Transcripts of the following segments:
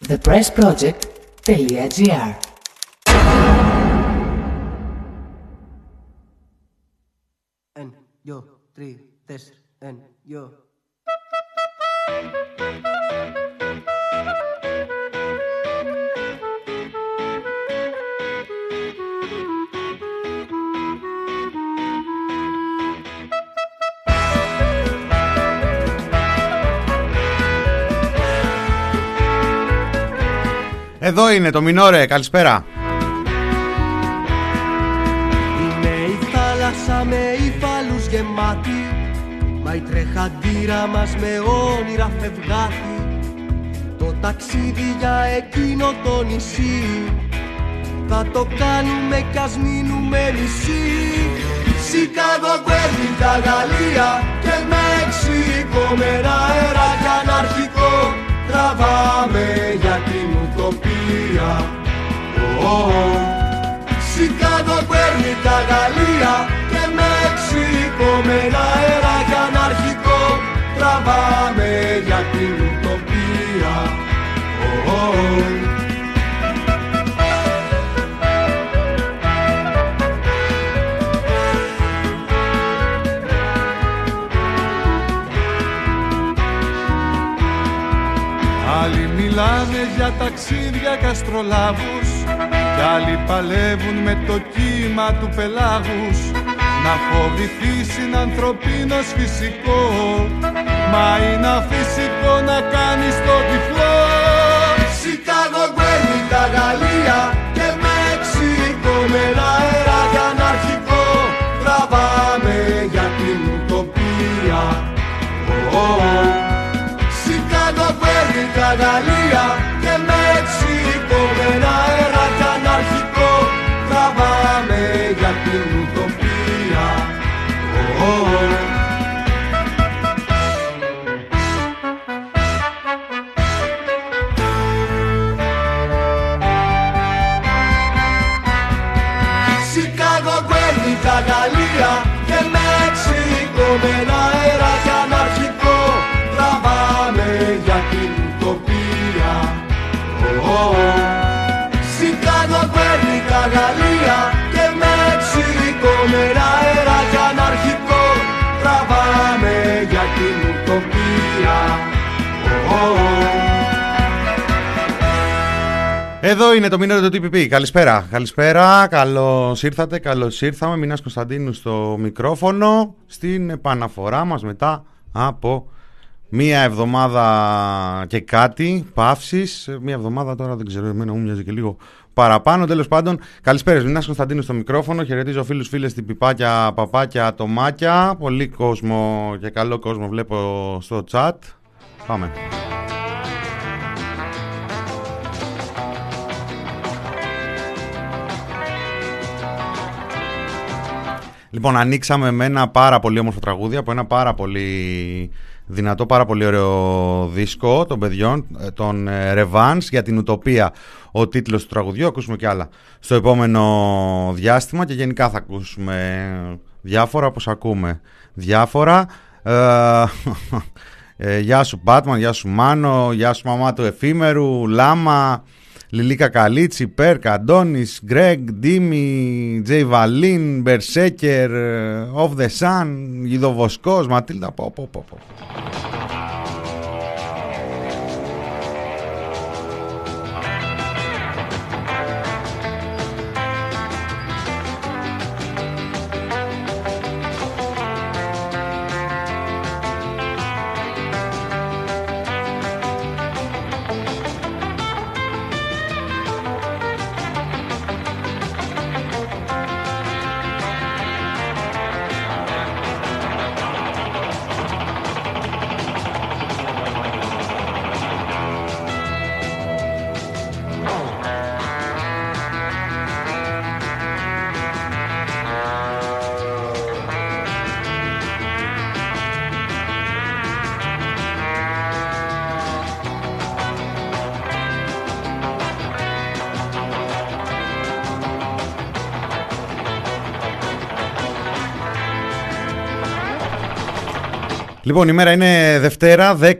thepressproject.gr Ένα, δυο, τρία, τέσσερα. Ένα, δυο. Εδώ είναι το Μινόρε, καλησπέρα. Είναι η θάλασσα με υφάλους γεμάτη Μα η τρεχαντήρα μας με όνειρα φευγάτη. Το ταξίδι για εκείνο το νησί Θα το κάνουμε κι ας μείνουμε νησί. Σικάγο, τα Γαλλία και Μέξικο Με ένα αέρα κι αναρχικό Τραβάμε για την ουτοπία. Σικάγο, τα Γαλλία και Μέξικο Με ένα αέρα κι αναρχικό Τραβάμε για την ουτοπία. Άλλοι μιλάνε για ταξίδια καστρολάβους Κι άλλοι παλεύουν με το κύμα του πελάγους. Να φοβηθείς είναι ανθρωπίνος φυσικό Μα είναι αφυσικό να κάνεις το τυφλό. Σικάγο, τα Γαλλία και Μέξικο Με ένα αέρα κι αναρχικό Τραβάμε για την ουτοπία. Σικάγο, τα Γαλλία Εδώ είναι το Μινόρε του TPP. Καλησπέρα. Καλησπέρα. Καλώς ήρθατε. Καλώς ήρθαμε. Μινάς Κωνσταντίνου στο μικρόφωνο. Στην επαναφορά μας μετά από μία εβδομάδα και κάτι παύσης. Μία εβδομάδα τώρα δεν ξέρω, εμένα μου μοιάζει και λίγο παραπάνω. Τέλος πάντων, καλησπέρα. Μινάς Κωνσταντίνου στο μικρόφωνο. Χαιρετίζω φίλους, φίλες, τυπιπάκια, παπάκια, ατομάκια. Πολύ κόσμο και καλό κόσμο βλέπω στο chat. Πάμε. Λοιπόν, ανοίξαμε με ένα πάρα πολύ όμορφο τραγούδι από ένα πάρα πολύ δυνατό, πάρα πολύ ωραίο δίσκο των παιδιών, ε, τον ε, Revans για την Ουτοπία ο τίτλος του τραγουδιού. Ακούσουμε και άλλα στο επόμενο διάστημα και γενικά θα ακούσουμε διάφορα όπως ακούμε. Διάφορα. Ε, ε, γεια σου Batman, γεια σου Μάνο, γεια σου μαμά του εφήμερου, Λάμα, Λιλίκα Καλίτσι, Πέρκ, Αντώνης, Γκρέγκ, Ντίμι, Τζέι Βαλίν, Μπερσέκερ, Off the Sun, Γιδοβοσκός, Ματίλτα, πω, πω, πω, πω. Λοιπόν, η μέρα είναι Δευτέρα, 10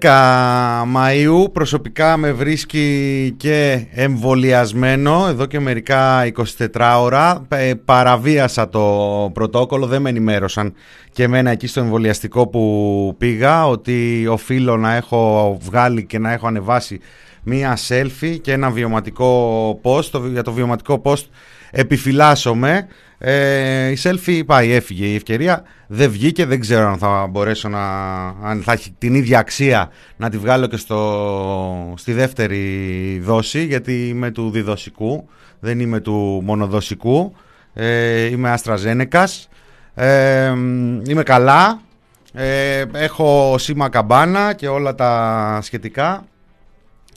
Μαΐου. Προσωπικά με βρίσκει και εμβολιασμένο εδώ και μερικά 24 ώρα. Ε, παραβίασα το πρωτόκολλο, δεν με ενημέρωσαν και εμένα εκεί στο εμβολιαστικό που πήγα ότι οφείλω να έχω βγάλει και να έχω ανεβάσει μία selfie και ένα βιωματικό post. Για το βιωματικό post επιφυλάσσομαι. Ε, η selfie πάει, έφυγε η ευκαιρία. Δεν βγήκε, δεν ξέρω αν θα μπορέσω να. αν θα έχει την ίδια αξία να τη βγάλω και στο, στη δεύτερη δόση, γιατί είμαι του διδοσικού, δεν είμαι του μονοδοσικού. Ε, είμαι Αστραζένεκας. Ε, είμαι καλά. Ε, έχω σήμα καμπάνα και όλα τα σχετικά.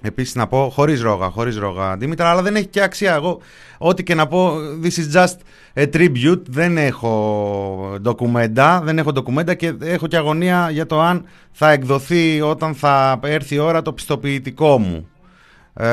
Επίσης να πω χωρίς ρόγα, χωρίς ρόγα Δήμητρα, αλλά δεν έχει και αξία. Εγώ, ό,τι και να πω, this is just a tribute. Δεν έχω ντοκουμέντα, δεν έχω ντοκουμέντα και έχω και αγωνία για το αν θα εκδοθεί όταν θα έρθει η ώρα το πιστοποιητικό μου. Ε,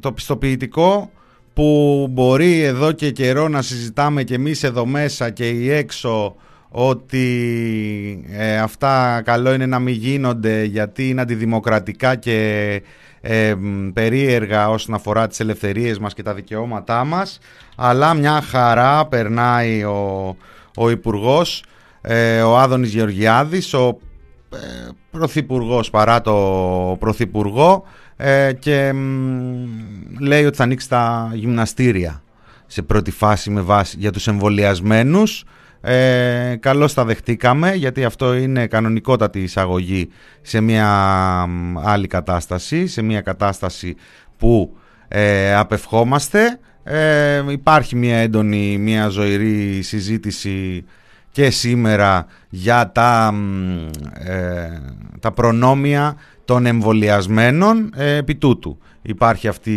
το πιστοποιητικό που μπορεί εδώ και καιρό να συζητάμε και εμείς εδώ μέσα και οι έξω ότι ε, αυτά καλό είναι να μην γίνονται γιατί είναι αντιδημοκρατικά και ε, περίεργα όσον αφορά τις ελευθερίες μας και τα δικαιώματά μας. Αλλά μια χαρά περνάει ο, ο Υπουργός ε, ο Άδωνης Γεωργιάδης ο ε, Πρωθυπουργός παρά το Πρωθυπουργό ε, και λέει ότι θα ανοίξει τα γυμναστήρια σε πρώτη φάση με βάση για τους εμβολιασμένους ε, καλώς τα δεχτήκαμε γιατί αυτό είναι κανονικότατη εισαγωγή σε μια άλλη κατάσταση, σε μια κατάσταση που ε, απευχόμαστε. Ε, υπάρχει μια έντονη, μια ζωηρή συζήτηση και σήμερα για τα, ε, τα προνόμια των εμβολιασμένων ε, επί τούτου. Υπάρχει αυτή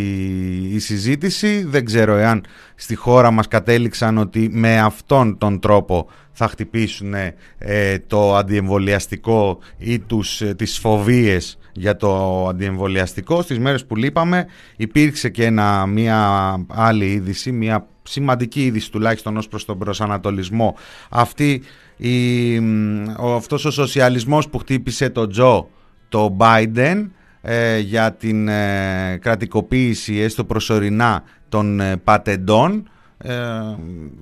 η συζήτηση, δεν ξέρω εάν στη χώρα μας κατέληξαν ότι με αυτόν τον τρόπο θα χτυπήσουν ε, το αντιεμβολιαστικό ή τους, ε, τις φοβίες για το αντιεμβολιαστικό. Στις μέρες που λείπαμε υπήρξε και ένα, μια άλλη είδηση, μια σημαντική είδηση τουλάχιστον ως προς τον προσανατολισμό. Αυτή η, ο, αυτός ο σοσιαλισμός που χτύπησε το Τζο, το Biden, ε, για την ε, κρατικοποίηση έστω προσωρινά των ε, πατεντών.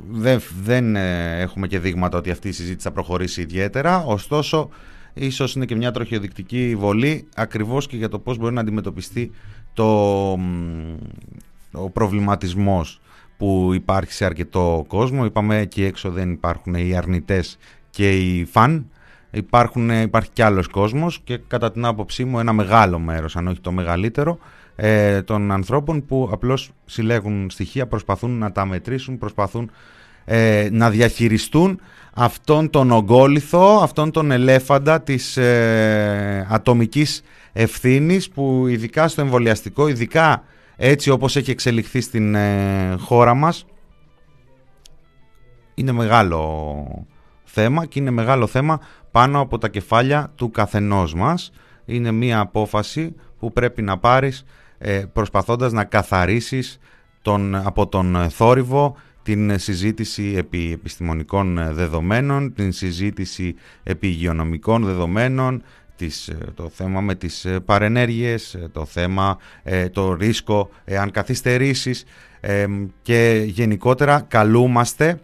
Δεν, δεν έχουμε και δείγματα ότι αυτή η συζήτηση θα προχωρήσει ιδιαίτερα. Ωστόσο ίσως είναι και μια τροχιοδεικτική βολή ακριβώς και για το πώς μπορεί να αντιμετωπιστεί το, ο προβληματισμός που υπάρχει σε αρκετό κόσμο. Είπαμε εκεί έξω δεν υπάρχουν οι αρνητές και οι φαν υπάρχουν, υπάρχει κι άλλος κόσμος και κατά την άποψή μου ένα μεγάλο μέρος, αν όχι το μεγαλύτερο, ε, των ανθρώπων που απλώς συλλέγουν στοιχεία, προσπαθούν να τα μετρήσουν, προσπαθούν ε, να διαχειριστούν αυτόν τον ογκόληθο, αυτόν τον ελέφαντα της ε, ατομικής ευθύνης που ειδικά στο εμβολιαστικό, ειδικά έτσι όπως έχει εξελιχθεί στην ε, χώρα μας, είναι μεγάλο θέμα και είναι μεγάλο θέμα πάνω από τα κεφάλια του καθενός μας. Είναι μία απόφαση που πρέπει να πάρεις ε, προσπαθώντας να καθαρίσεις τον, από τον θόρυβο την συζήτηση επί επιστημονικών δεδομένων, την συζήτηση επί υγειονομικών δεδομένων, το θέμα με τις παρενέργειες, το θέμα, το ρίσκο εάν καθυστερήσεις και γενικότερα καλούμαστε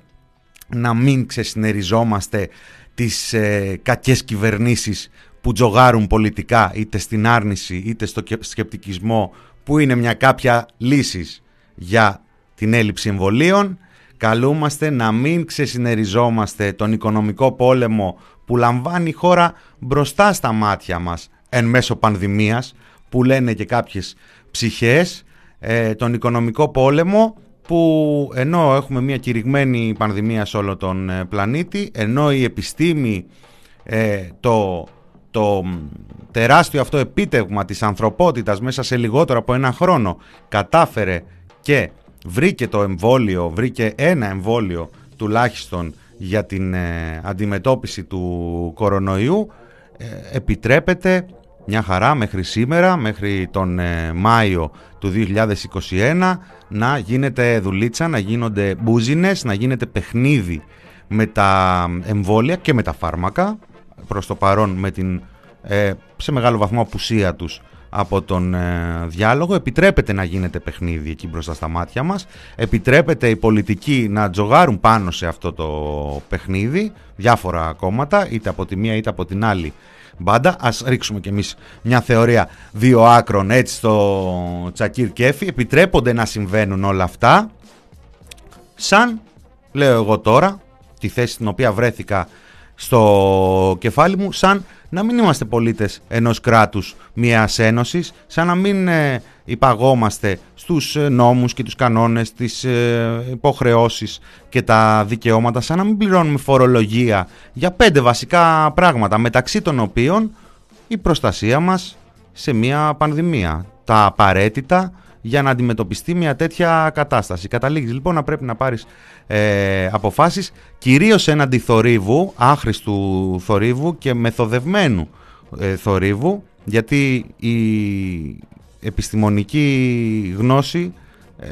να μην ξεσυνεριζόμαστε τις ε, κακές κυβερνήσεις που τζογάρουν πολιτικά είτε στην άρνηση είτε στο σκεπτικισμό που είναι μια κάποια λύσης για την έλλειψη εμβολίων. Καλούμαστε να μην ξεσυνεριζόμαστε τον οικονομικό πόλεμο που λαμβάνει η χώρα μπροστά στα μάτια μας εν μέσω πανδημίας που λένε και κάποιες ψυχές. Ε, τον οικονομικό πόλεμο που ενώ έχουμε μια κηρυγμένη πανδημία σε όλο τον ε, πλανήτη, ενώ η επιστήμη, ε, το, το τεράστιο αυτό επίτευγμα της ανθρωπότητας μέσα σε λιγότερο από ένα χρόνο κατάφερε και βρήκε το εμβόλιο, βρήκε ένα εμβόλιο τουλάχιστον για την ε, αντιμετώπιση του κορονοϊού, επιτρέπεται μια χαρά μέχρι σήμερα, μέχρι τον Μάιο του 2021 να γίνεται δουλίτσα, να γίνονται μπούζινες, να γίνεται παιχνίδι με τα εμβόλια και με τα φάρμακα προς το παρόν με την ε, σε μεγάλο βαθμό απουσία τους από τον ε, διάλογο. Επιτρέπεται να γίνεται παιχνίδι εκεί μπροστά στα μάτια μας. Επιτρέπεται οι πολιτικοί να τζογάρουν πάνω σε αυτό το παιχνίδι, διάφορα κόμματα, είτε από τη μία είτε από την άλλη μπάντα. Ας ρίξουμε κι εμείς μια θεωρία δύο άκρων έτσι στο τσακίρ κέφι. Επιτρέπονται να συμβαίνουν όλα αυτά. Σαν, λέω εγώ τώρα, τη θέση στην οποία βρέθηκα στο κεφάλι μου, σαν να μην είμαστε πολίτες ενός κράτους μιας ένωσης, σαν να μην ε, υπαγόμαστε στους ε, νόμους και τους κανόνες, τις ε, υποχρεώσεις και τα δικαιώματα, σαν να μην πληρώνουμε φορολογία για πέντε βασικά πράγματα, μεταξύ των οποίων η προστασία μας σε μια πανδημία, τα απαραίτητα για να αντιμετωπιστεί μια τέτοια κατάσταση. Καταλήγεις λοιπόν να πρέπει να πάρεις ε, αποφάσεις κυρίως έναντι θορύβου, άχρηστου θορύβου και μεθοδευμένου ε, θορύβου γιατί η επιστημονική γνώση ε,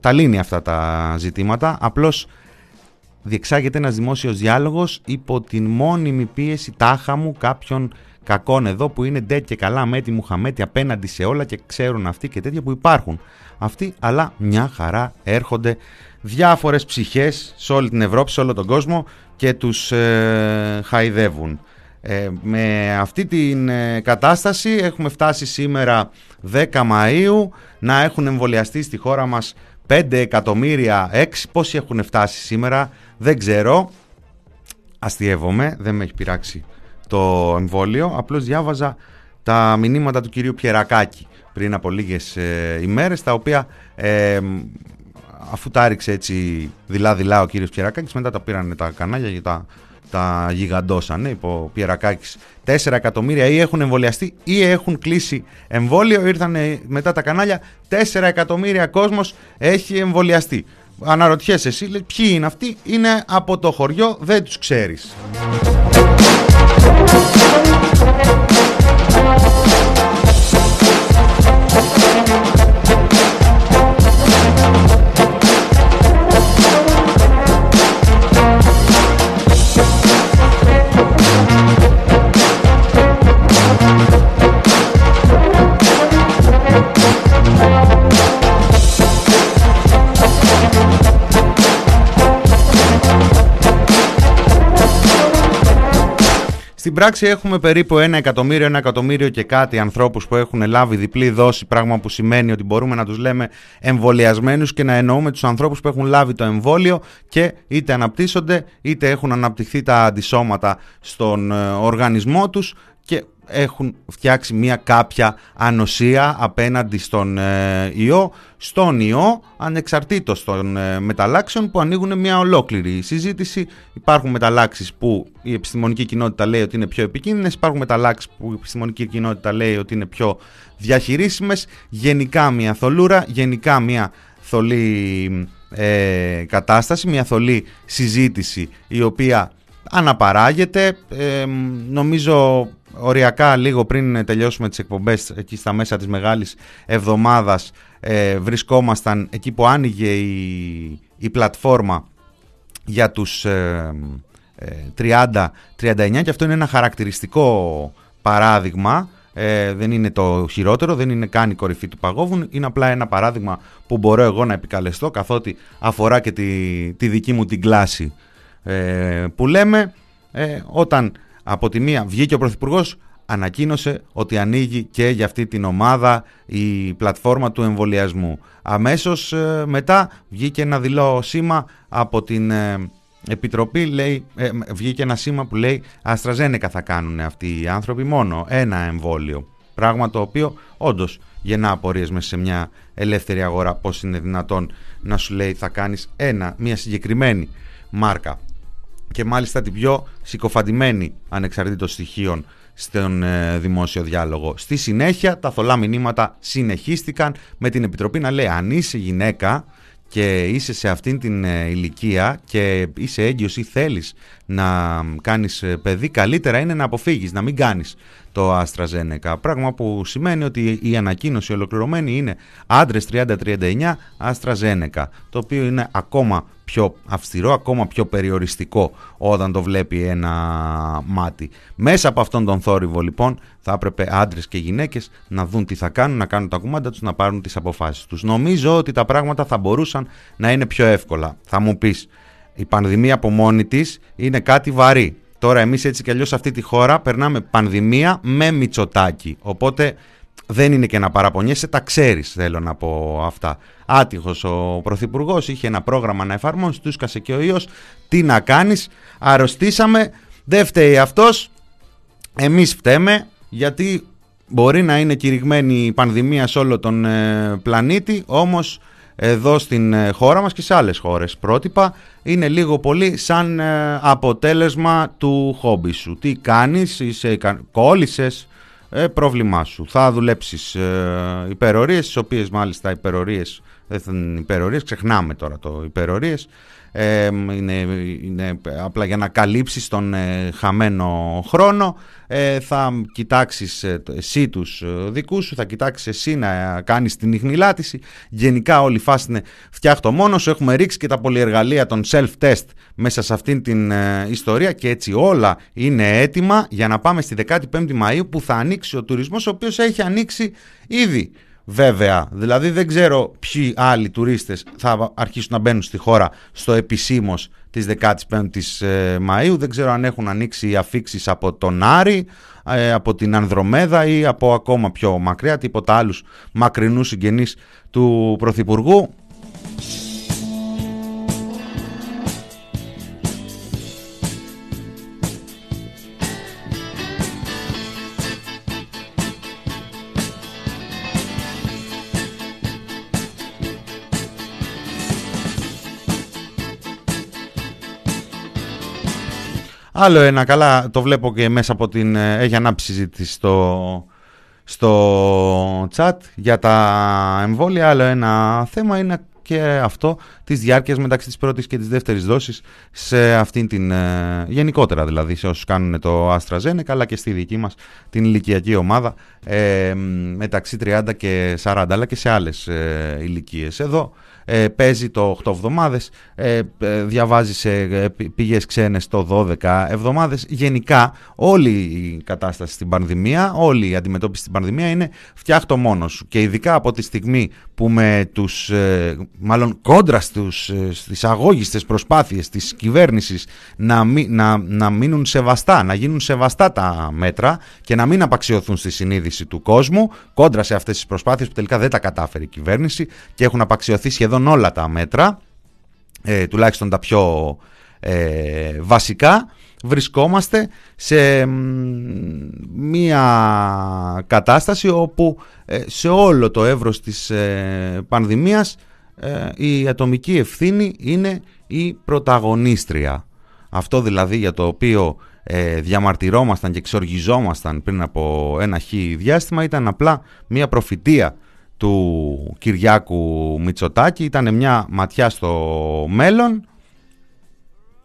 τα λύνει αυτά τα ζητήματα απλώς διεξάγεται ένας δημόσιος διάλογος υπό την μόνιμη πίεση τάχα μου κάποιων κακών εδώ που είναι ντε και καλά μέτη Μουχαμέτη απέναντι σε όλα και ξέρουν αυτοί και τέτοια που υπάρχουν. Αυτοί αλλά μια χαρά έρχονται διάφορες ψυχές σε όλη την Ευρώπη, σε όλο τον κόσμο και τους ε, χαϊδεύουν. Ε, με αυτή την ε, κατάσταση έχουμε φτάσει σήμερα 10 Μαΐου να έχουν εμβολιαστεί στη χώρα μας 5 εκατομμύρια 6 πόσοι έχουν φτάσει σήμερα δεν ξέρω αστειεύομαι δεν με έχει πειράξει το εμβόλιο. Απλώς διάβαζα τα μηνύματα του κυρίου Πιερακάκη πριν από λίγες ε, ημέρες, τα οποία ε, αφού τα έριξε έτσι δειλά-δειλά ο κύριος Πιερακάκης, μετά τα πήραν τα κανάλια και τα, τα γιγαντώσανε, είπε ο Πιερακάκης. 4 εκατομμύρια ή έχουν εμβολιαστεί ή έχουν κλείσει εμβόλιο, ήρθαν μετά τα κανάλια, 4 εκατομμύρια κόσμος έχει εμβολιαστεί. Αναρωτιέσαι εσύ, λέει, ποιοι είναι αυτοί, είναι από το χωριό, δεν τους ξέρεις. Thank you. Πράξη έχουμε περίπου ένα εκατομμύριο, ένα εκατομμύριο και κάτι ανθρώπους που έχουν λάβει διπλή δόση, πράγμα που σημαίνει ότι μπορούμε να τους λέμε εμβολιασμένους και να εννοούμε τους ανθρώπους που έχουν λάβει το εμβόλιο και είτε αναπτύσσονται είτε έχουν αναπτυχθεί τα αντισώματα στον ε, οργανισμό τους και έχουν φτιάξει μια κάποια ανοσία απέναντι στον ε, ιό, στον ιό ανεξαρτήτως των ε, μεταλλάξεων που ανοίγουν μια ολόκληρη συζήτηση. Υπάρχουν μεταλλάξεις που η επιστημονική κοινότητα λέει ότι είναι πιο επικίνδυνες, υπάρχουν μεταλλάξεις που η επιστημονική κοινότητα λέει ότι είναι πιο διαχειρίσιμες. Γενικά μια θολούρα, γενικά μια θολή ε, κατάσταση, μια θολή συζήτηση η οποία αναπαράγεται. Ε, νομίζω οριακά λίγο πριν τελειώσουμε τις εκπομπές εκεί στα μέσα της μεγάλης εβδομάδας ε, βρισκόμασταν εκεί που άνοιγε η, η πλατφόρμα για τους 30-39 ε, και αυτό είναι ένα χαρακτηριστικό παράδειγμα. Ε, δεν είναι το χειρότερο, δεν είναι καν η κορυφή του παγόβουν είναι απλά ένα παράδειγμα που μπορώ εγώ να επικαλεστώ καθότι αφορά και τη, τη δική μου την κλάση. Που λέμε όταν από τη μία βγήκε ο Πρωθυπουργός, ανακοίνωσε ότι ανοίγει και για αυτή την ομάδα η πλατφόρμα του εμβολιασμού. Αμέσως ε, μετά βγήκε ένα δηλώ σήμα από την ε, Επιτροπή, λέει, ε, βγήκε ένα σήμα που λέει Αστραζένεκα θα κάνουν αυτοί οι άνθρωποι μόνο ένα εμβόλιο. Πράγμα το οποίο όντως γεννά απορίες μέσα σε μια ελεύθερη αγορά. Πώς είναι δυνατόν να σου λέει θα κάνεις ένα, μια συγκεκριμένη μάρκα και μάλιστα την πιο συκοφαντημένη ανεξαρτήτως στοιχείων στον ε, δημόσιο διάλογο. Στη συνέχεια τα θολά μηνύματα συνεχίστηκαν με την Επιτροπή να λέει αν είσαι γυναίκα και είσαι σε αυτήν την ε, ηλικία και είσαι έγκυος ή θέλεις να κάνεις ε, παιδί, καλύτερα είναι να αποφύγεις, να μην κάνεις το AstraZeneca. Πράγμα που σημαίνει ότι η ανακοίνωση ολοκληρωμένη είναι άντρες 30-39 AstraZeneca, το οποίο είναι ακόμα πιο αυστηρό, ακόμα πιο περιοριστικό όταν το βλέπει ένα μάτι. Μέσα από αυτόν τον θόρυβο λοιπόν θα έπρεπε άντρες και γυναίκες να δουν τι θα κάνουν, να κάνουν τα κουμάντα τους, να πάρουν τις αποφάσεις τους. Νομίζω ότι τα πράγματα θα μπορούσαν να είναι πιο εύκολα. Θα μου πεις, η πανδημία από μόνη της είναι κάτι βαρύ. Τώρα εμείς έτσι κι αλλιώς σε αυτή τη χώρα περνάμε πανδημία με μυτσοτάκι. Οπότε δεν είναι και να παραπονιέσαι, τα ξέρεις θέλω να πω αυτά. Άτυχος ο Πρωθυπουργός είχε ένα πρόγραμμα να εφαρμόσει, του έσκασε και ο ιός. Τι να κάνεις, αρρωστήσαμε, δεν φταίει αυτός, εμείς φταίμε γιατί μπορεί να είναι κηρυγμένη η πανδημία σε όλο τον ε, πλανήτη, όμως εδώ στην ε, χώρα μας και σε άλλες χώρες πρότυπα είναι λίγο πολύ σαν ε, αποτέλεσμα του χόμπι σου. Τι κάνεις, είσαι, κόλλησες, ε, πρόβλημά σου. Θα δουλέψεις ε, υπερορίες, τις οποίες μάλιστα υπερορίες, δεν υπερορίες, ξεχνάμε τώρα το υπερορίες, ε, είναι, είναι απλά για να καλύψεις τον ε, χαμένο χρόνο. Ε, θα κοιτάξεις ε, εσύ τους δικούς σου θα κοιτάξεις εσύ να κάνεις την ιχνηλάτηση γενικά όλη η φάση είναι φτιάχτω μόνος σου. Έχουμε ρίξει και τα πολυεργαλεία των self-test μέσα σε αυτήν την ιστορία και έτσι όλα είναι έτοιμα για να πάμε στη 15η Μαΐου που θα ανοίξει ο τουρισμός ο οποίος έχει ανοίξει ήδη Βέβαια, δηλαδή δεν ξέρω ποιοι άλλοι τουρίστες θα αρχίσουν να μπαίνουν στη χώρα στο επισήμως της 15ης ε, Μαΐου. Δεν ξέρω αν έχουν ανοίξει οι αφήξεις από τον Άρη, ε, από την Ανδρομέδα ή από ακόμα πιο μακριά, τίποτα άλλους μακρινούς συγγενείς του Πρωθυπουργού. Άλλο ένα, καλά, το βλέπω και μέσα από την... Ε, έχει ανάψει συζήτηση στο, στο chat για τα εμβόλια. Άλλο ένα θέμα είναι και αυτό της διάρκειας μεταξύ της πρώτης και της δεύτερης δόσης σε αυτήν την... Ε, γενικότερα δηλαδή σε όσους κάνουν το AstraZeneca αλλά και στη δική μας την ηλικιακή ομάδα ε, μεταξύ 30 και 40 αλλά και σε άλλες ε, ηλικίες. Εδώ ε, παίζει το 8 εβδομάδες, ε, ε, διαβάζει σε ε, πηγές ξένες το 12 εβδομάδες. Γενικά όλη η κατάσταση στην πανδημία, όλη η αντιμετώπιση στην πανδημία είναι φτιάχτω μόνος σου. Και ειδικά από τη στιγμή που με τους, μάλλον κόντρα στους, στις αγώγιστες προσπάθειες της κυβέρνησης να, να, να μείνουν σεβαστά, να γίνουν σεβαστά τα μέτρα και να μην απαξιωθούν στη συνείδηση του κόσμου, κόντρα σε αυτές τις προσπάθειες που τελικά δεν τα κατάφερε η κυβέρνηση και έχουν απαξιωθεί σχεδόν όλα τα μέτρα, ε, τουλάχιστον τα πιο ε, βασικά, βρισκόμαστε σε μία κατάσταση όπου ε, σε όλο το εύρος της ε, πανδημίας η ατομική ευθύνη είναι η πρωταγωνίστρια. Αυτό δηλαδή για το οποίο διαμαρτυρόμασταν και εξοργιζόμασταν πριν από ένα χι διάστημα ήταν απλά μία προφητεία του Κυριάκου Μητσοτάκη ήταν μια ματιά στο μέλλον,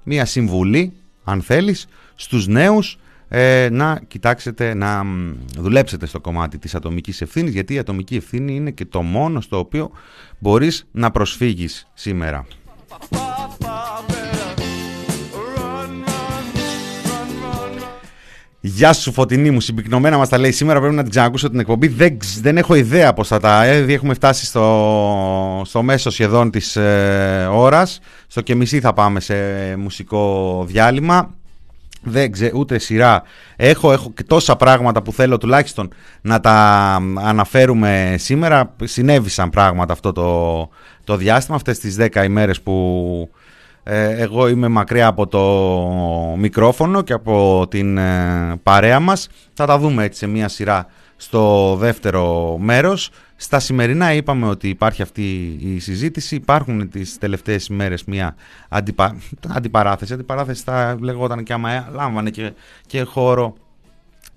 μια συμβουλή αν θέλεις στους νέους ε, να κοιτάξετε να δουλέψετε στο κομμάτι της ατομικής ευθύνης γιατί η ατομική ευθύνη είναι και το μόνο στο οποίο μπορείς να προσφύγεις σήμερα. Γεια σου Φωτεινή μου, συμπυκνωμένα μας τα λέει σήμερα, πρέπει να την ξανακούσω την εκπομπή. Δεν, δεν έχω ιδέα πώς θα τα... Ε, έχουμε φτάσει στο, στο μέσο σχεδόν της ε, ώρας. Στο και μισή θα πάμε σε μουσικό διάλειμμα. Δεν ξέρω, ούτε σειρά έχω, έχω και τόσα πράγματα που θέλω τουλάχιστον να τα αναφέρουμε σήμερα. Συνέβησαν πράγματα αυτό το, το διάστημα, αυτές τις 10 ημέρες που ε, εγώ είμαι μακριά από το μικρόφωνο και από την ε, παρέα μας. Θα τα δούμε έτσι σε μία σειρά στο δεύτερο μέρος. Στα σημερινά είπαμε ότι υπάρχει αυτή η συζήτηση. Υπάρχουν τις τελευταίες ημέρες μία αντιπα... αντιπαράθεση. Αντιπαράθεση θα λεγόταν και άμα λάμβανε και, και χώρο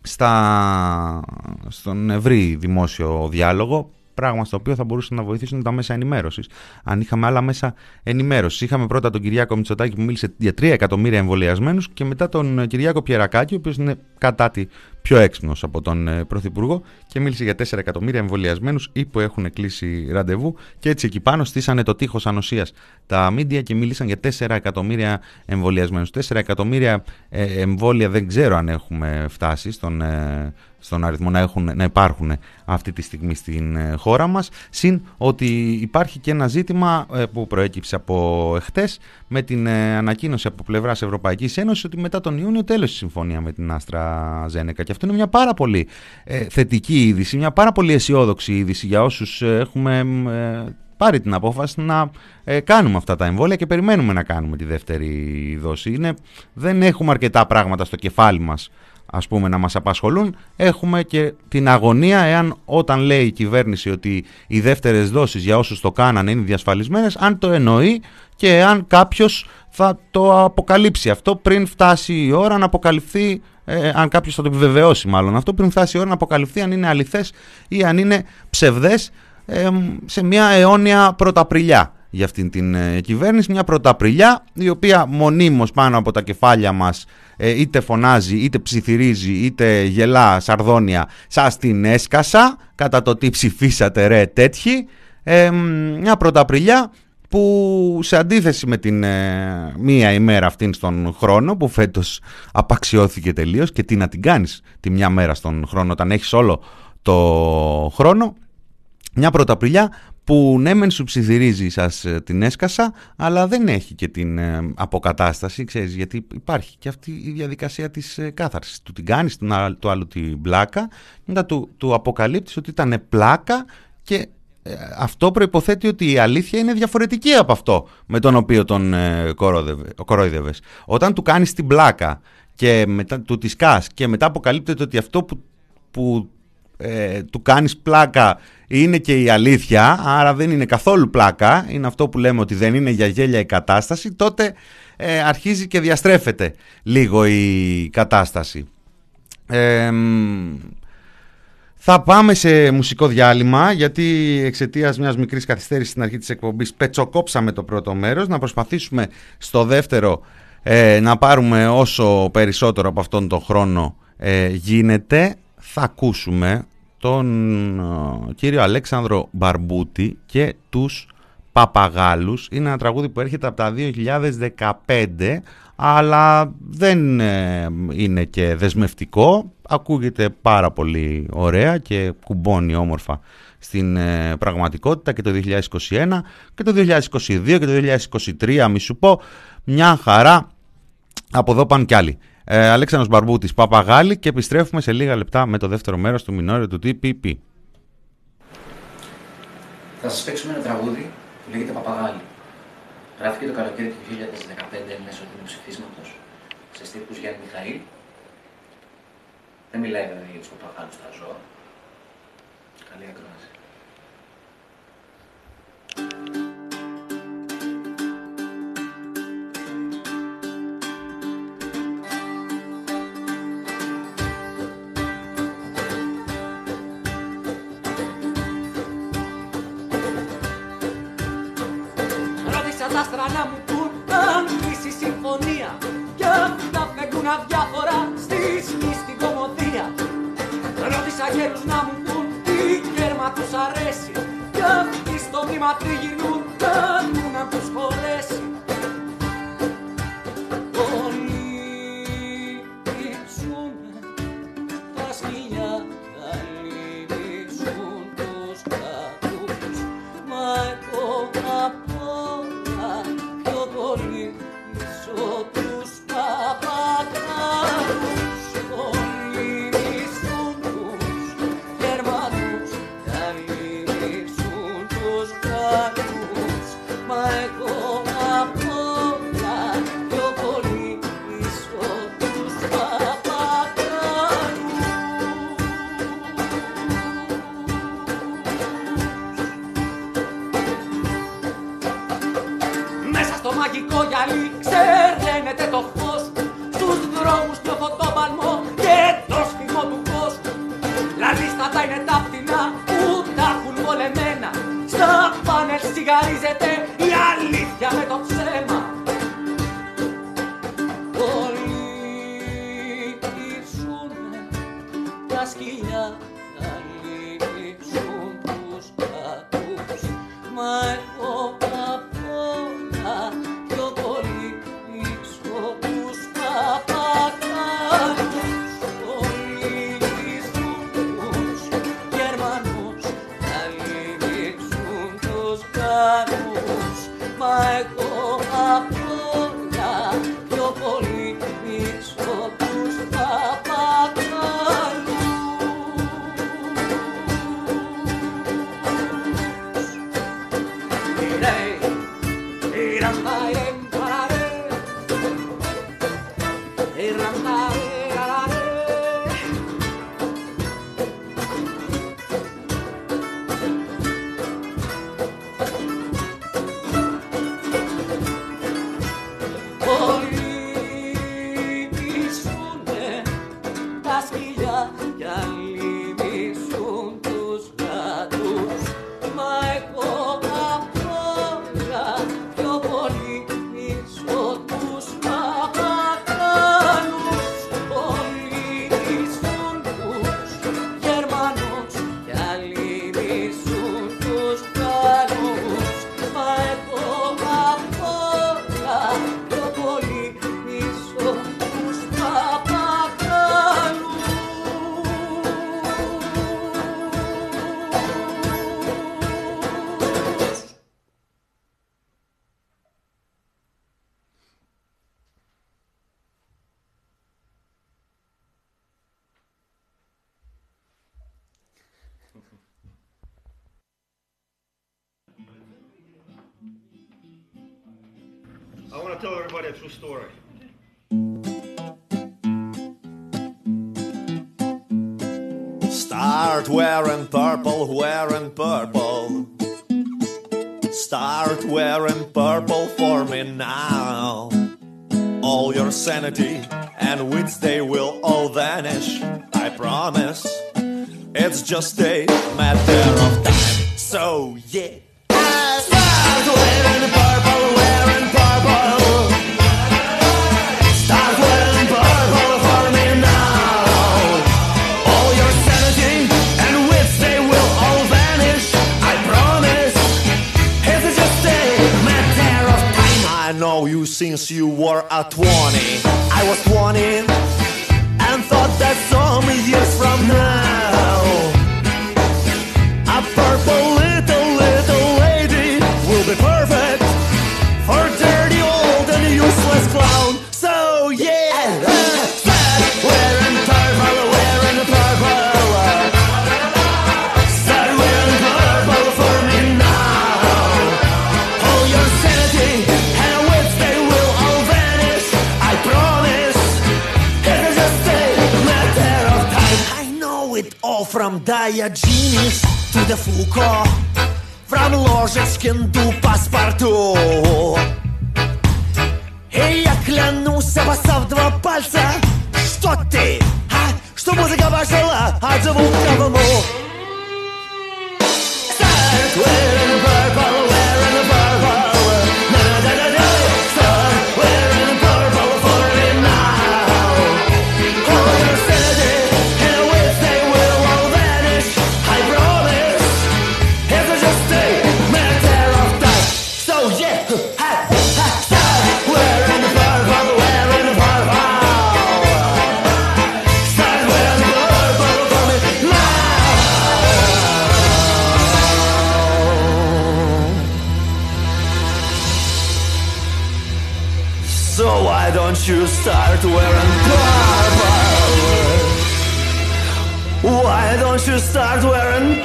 στα... στον ευρύ δημόσιο διάλογο πράγμα στο οποίο θα μπορούσαν να βοηθήσουν τα μέσα ενημέρωσης. Αν είχαμε άλλα μέσα ενημέρωσης. Είχαμε πρώτα τον Κυριάκο Μητσοτάκη που μίλησε για 3 εκατομμύρια εμβολιασμένους και μετά τον Κυριάκο Πιερακάκη, ο οποίος είναι κατά τη πιο έξυπνος από τον ε, Πρωθυπουργό και μίλησε για 4 εκατομμύρια εμβολιασμένους ή που έχουν κλείσει ραντεβού. Και έτσι εκεί πάνω στήσανε το τείχος ανοσίας τα μίντια και μίλησαν για 4 εκατομμύρια εμβολιασμένους. 4 εκατομμύρια ε, εμβόλια δεν ξέρω αν έχουμε φτάσει στον, ε, στον αριθμό να, έχουν, να υπάρχουν αυτή τη στιγμή στην χώρα μας συν ότι υπάρχει και ένα ζήτημα που προέκυψε από εχθές με την ανακοίνωση από πλευράς Ευρωπαϊκής Ένωσης ότι μετά τον Ιούνιο τέλος η συμφωνία με την Άστρα Ζένεκα και αυτό είναι μια πάρα πολύ ε, θετική είδηση, μια πάρα πολύ αισιόδοξη είδηση για όσους ε, έχουμε ε, πάρει την απόφαση να κάνουμε αυτά τα εμβόλια και περιμένουμε να κάνουμε τη δεύτερη δόση. Είναι, δεν έχουμε αρκετά πράγματα στο κεφάλι μας ας πούμε να μας απασχολούν έχουμε και την αγωνία εάν όταν λέει η κυβέρνηση ότι οι δεύτερες δόσεις για όσους το κάνανε είναι διασφαλισμένες αν το εννοεί και εάν κάποιος θα το αποκαλύψει. Αυτό πριν φτάσει η ώρα να αποκαλυφθεί ε, αν κάποιος θα το επιβεβαιώσει μάλλον. Αυτό, πριν φτάσει η ώρα να αποκαλυφθεί αν είναι αληθές ή αν είναι ψευδές ε, σε μια αιώνια πρωταπριλιά για αυτήν την ε, κυβέρνηση. Μια πρωταπριλιά η οποία μονίμως πάνω από τα κεφάλια μας ε, είτε φωνάζει, είτε ψιθυρίζει, είτε γελά σαρδόνια σας την έσκασα κατά το τι ψηφίσατε ρε τέτοιοι. Ε, μια πρωταπριλιά που σε αντίθεση με την ε, μία ημέρα αυτήν στον χρόνο που φέτος απαξιώθηκε τελείως και τι να την κάνεις τη μια μέρα στον χρόνο όταν έχεις όλο το χρόνο μια πρωταπριλιά που ναι μεν σου ψιθυρίζει σας ε, την έσκασα αλλά δεν έχει και την ε, αποκατάσταση ξέρεις γιατί υπάρχει και αυτή η διαδικασία της ε, κάθαρσης του την κάνεις του άλλου την πλάκα μετά του, του αποκαλύπτεις ότι ήταν πλάκα και ε, αυτό προϋποθέτει ότι η αλήθεια είναι διαφορετική από αυτό με τον οποίο τον ε, κορόιδευες. Όταν του κάνεις την πλάκα και μετά του τη και μετά αποκαλύπτεται ότι αυτό που, που ε, του κάνεις πλάκα είναι και η αλήθεια, άρα δεν είναι καθόλου πλάκα, είναι αυτό που λέμε ότι δεν είναι για γέλια η κατάσταση, τότε ε, αρχίζει και διαστρέφεται λίγο η κατάσταση. Ε, θα πάμε σε μουσικό διάλειμμα γιατί εξαιτίας μιας μικρής καθυστέρησης στην αρχή της εκπομπής πετσοκόψαμε το πρώτο μέρος. Να προσπαθήσουμε στο δεύτερο ε, να πάρουμε όσο περισσότερο από αυτόν τον χρόνο ε, γίνεται. Θα ακούσουμε τον ε, κύριο Αλέξανδρο Μπαρμπούτη και τους Παπαγάλους. Είναι ένα τραγούδι που έρχεται από τα 2015 αλλά δεν είναι και δεσμευτικό ακούγεται πάρα πολύ ωραία και κουμπώνει όμορφα στην ε, πραγματικότητα και το 2021 και το 2022 και το 2023 μη σου πω μια χαρά από εδώ πάνε κι άλλοι. Ε, Αλέξανδρος Μπαρμπούτης Παπαγάλη και επιστρέφουμε σε λίγα λεπτά με το δεύτερο μέρος του μινόριο του TPP. Θα σας παίξουμε ένα τραγούδι που λέγεται Παπαγάλη. Γράφηκε το καλοκαίρι του 2015 μέσω του ψηφίσματος σε στίχους Γιάννη Μιχαήλ δεν μιλάει βέβαια για τους παπαγάλους στα ζώα. Καλή ακρόαση. Κλείσει συμφωνία κι αν τα φεύγουν αδιάφορα στη στην κομμωδία. Ρώτησα γέρους να μου πούν τι κέρμα τους αρέσει. Κι αυτοί στο βήμα τριγυρνούν, κάνουν να τους χωρέσει μαγικό γυαλί. Ξεραίνεται το φως στους δρόμους το παλμό και το σφιγμό του φως. Λαλίστατα είναι τα πτηνά που τα έχουν πολεμένα στα πάνελ σιγαρίζεται story. Start wearing purple, wearing purple. Start wearing purple for me now. All your sanity and wits, they will all vanish. I promise. It's just a matter of time. So, yeah. you since you were a 20. I was 20 and thought that some years from now. Дай я Джимис, ты да Фуко From ложек скинду паспорту И я клянусь, обоссав два пальца Что ты, а? Что музыка ваша от звука в уму Circle Why don't you start wearing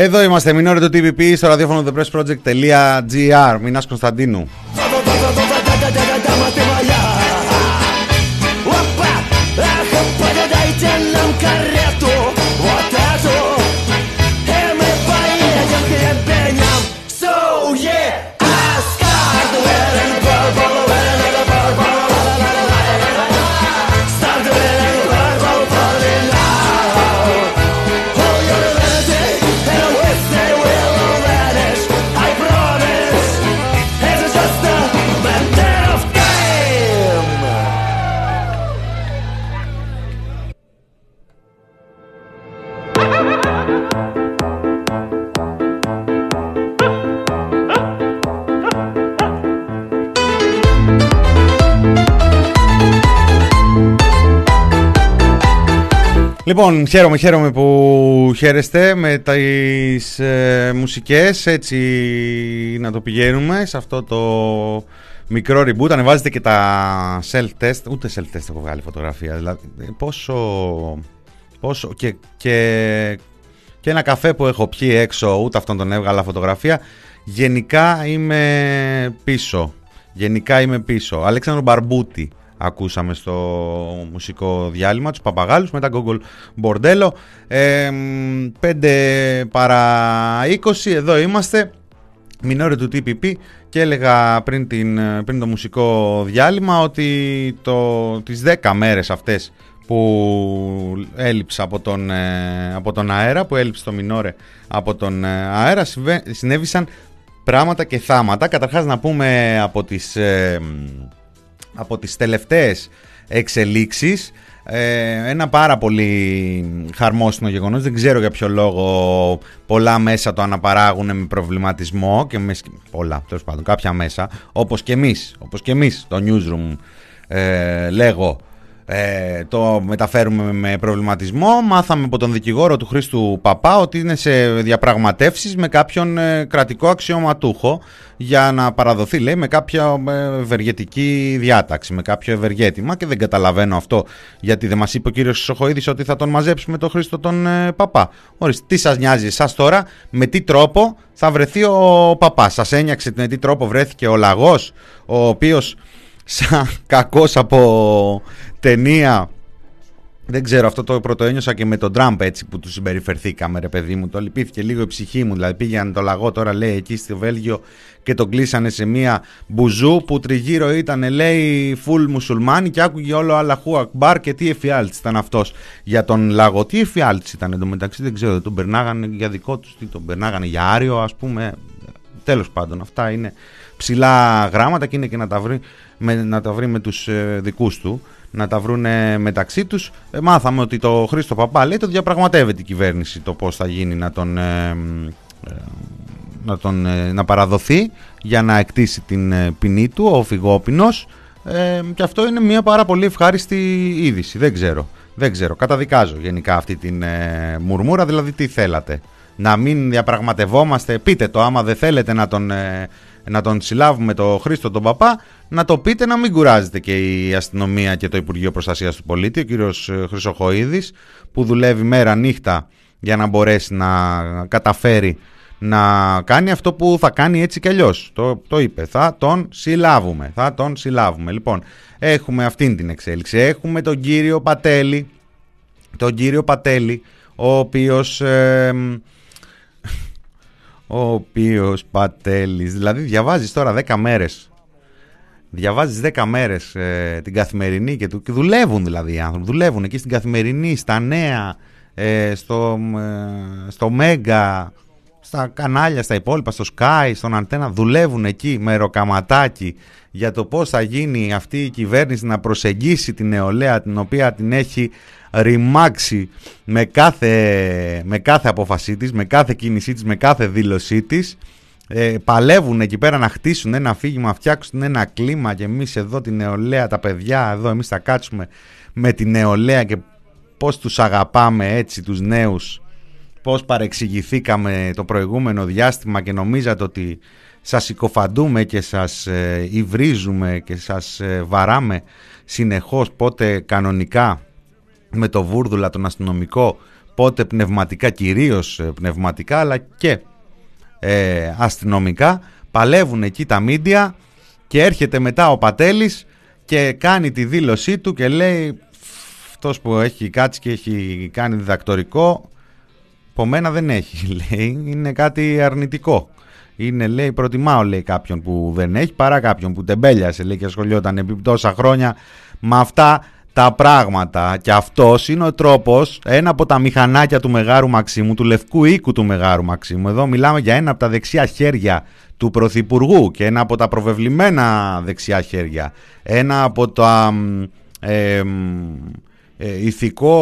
Εδώ είμαστε, μην το TPP στο ραδιόφωνο thepressproject.gr. Μινάς Κωνσταντίνου. Λοιπόν, χαίρομαι, χαίρομαι που χαίρεστε με τις ε, μουσικές, έτσι να το πηγαίνουμε σε αυτό το μικρό reboot. Ανεβάζετε και τα self-test, ούτε self-test έχω βγάλει φωτογραφία, δηλαδή πόσο, πόσο και, και, και ένα καφέ που έχω πιει έξω, ούτε αυτόν τον έβγαλα φωτογραφία. Γενικά είμαι πίσω, γενικά είμαι πίσω. Αλέξανδρο Μπαρμπούτη ακούσαμε στο μουσικό διάλειμμα τους Παπαγάλους μετά Google Μπορντέλο ε, 5 παρά 20 εδώ είμαστε Μινόρε του TPP και έλεγα πριν, την, πριν το μουσικό διάλειμμα ότι το, τις 10 μέρες αυτές που έλειψα από τον, ε, από τον αέρα, που έλειψε το Μινόρε από τον ε, αέρα, συμβε- συνέβησαν πράγματα και θάματα. Καταρχάς να πούμε από τις, ε, από τις τελευταίες εξελίξεις. Ε, ένα πάρα πολύ χαρμόσυνο γεγονός δεν ξέρω για ποιο λόγο πολλά μέσα το αναπαράγουν με προβληματισμό και με, σκ- πολλά τέλος πάντων κάποια μέσα όπως και εμείς όπως και εμείς το newsroom ε, λέγω ε, το μεταφέρουμε με προβληματισμό. Μάθαμε από τον δικηγόρο του Χρήστου Παπά ότι είναι σε διαπραγματεύσεις με κάποιον ε, κρατικό αξιωματούχο για να παραδοθεί, λέει, με κάποια ε, ευεργετική διάταξη, με κάποιο ευεργέτημα και δεν καταλαβαίνω αυτό γιατί δεν μας είπε ο κύριος Σοχοίδης ότι θα τον μαζέψουμε τον Χρήστο τον ε, Παπά. Ορίστε, τι σας νοιάζει εσάς τώρα, με τι τρόπο θα βρεθεί ο Παπάς; Σας ένιαξε με τι τρόπο βρέθηκε ο Λαγός, ο οποίος σαν κακός από ταινία δεν ξέρω, αυτό το πρωτοένιωσα και με τον Τραμπ έτσι που του συμπεριφερθήκαμε, ρε παιδί μου. Το λυπήθηκε λίγο η ψυχή μου. Δηλαδή πήγαιναν το λαγό τώρα, λέει, εκεί στο Βέλγιο και τον κλείσανε σε μία μπουζού που τριγύρω ήταν, λέει, φουλ μουσουλμάνι και άκουγε όλο Αλλαχού Ακμπάρ και τι εφιάλτη ήταν αυτός για τον λαγό. Τι εφιάλτη ήταν εντωμεταξύ, δεν ξέρω, τον περνάγανε για δικό τους, τι τον περνάγανε για άριο, ας πούμε. Τέλος πάντων, αυτά είναι ψηλά γράμματα και είναι και να τα βρει με, να τα βρει με τους ε, δικούς του να τα βρουν μεταξύ τους. Ε, μάθαμε ότι το Χρήστο Παπά λέει το διαπραγματεύεται η κυβέρνηση το πώς θα γίνει να τον, ε, ε, να, τον ε, να παραδοθεί για να εκτίσει την ε, ποινή του ο Φυγόπινος ε, και αυτό είναι μια πάρα πολύ ευχάριστη είδηση. Δεν ξέρω, δεν ξέρω. καταδικάζω γενικά αυτή την ε, μουρμούρα. Δηλαδή τι θέλατε; Να μην διαπραγματευόμαστε; Πείτε το. Άμα δεν θέλετε να τον ε, να τον συλλάβουμε το Χρήστο τον Παπά, να το πείτε να μην κουράζεται και η αστυνομία και το Υπουργείο Προστασίας του Πολίτη, ο κύριος ε, Χρυσοχοίδης, που δουλεύει μέρα νύχτα για να μπορέσει να καταφέρει να κάνει αυτό που θα κάνει έτσι κι αλλιώς. Το, το είπε, θα τον συλλάβουμε, θα τον συλλάβουμε. Λοιπόν, έχουμε αυτήν την εξέλιξη. Έχουμε τον κύριο Πατέλη, τον κύριο Πατέλη, ο οποίος... ε, ο οποίος Πατέλης, δηλαδή διαβάζεις τώρα 10 μέρες. Διαβάζεις 10 μέρες ε, την καθημερινή και, του, και δουλεύουν δηλαδή οι άνθρωποι Δουλεύουν εκεί στην καθημερινή, στα νέα, ε, στο, ε, στο Μέγκα, στα κανάλια, στα υπόλοιπα, στο Sky, στον Αντένα Δουλεύουν εκεί με ροκαματάκι για το πώς θα γίνει αυτή η κυβέρνηση να προσεγγίσει την νεολαία την οποία την έχει ρημάξει με κάθε, με κάθε απόφασή της, με κάθε κίνησή της, με κάθε δήλωσή της. Ε, παλεύουν εκεί πέρα να χτίσουν ένα αφήγημα, να φτιάξουν ένα κλίμα και εμείς εδώ τη νεολαία, τα παιδιά εδώ, εμείς θα κάτσουμε με τη νεολαία και πώς τους αγαπάμε έτσι τους νέους, πώς παρεξηγηθήκαμε το προηγούμενο διάστημα και νομίζατε ότι σας συκοφαντούμε και σας ε, υβρίζουμε και σας ε, βαράμε συνεχώς πότε κανονικά με το βούρδουλα τον αστυνομικό πότε πνευματικά, κυρίως ε, πνευματικά, αλλά και ε, αστυνομικά, παλεύουν εκεί τα μίντια και έρχεται μετά ο Πατέλης και κάνει τη δήλωσή του και λέει αυτός που έχει κάτσει και έχει κάνει διδακτορικό από μένα δεν έχει λέει. Είναι κάτι αρνητικό είναι λέει προτιμάω λέει κάποιον που δεν έχει παρά κάποιον που τεμπέλιασε λέει και ασχολιόταν επί τόσα χρόνια με αυτά τα πράγματα. Και αυτός είναι ο τρόπος ένα από τα μηχανάκια του Μεγάρου Μαξίμου του λευκού οίκου του Μεγάρου Μαξίμου. Εδώ μιλάμε για ένα από τα δεξιά χέρια του Πρωθυπουργού και ένα από τα προβεβλημένα δεξιά χέρια. Ένα από τα ε, ε, ηθικό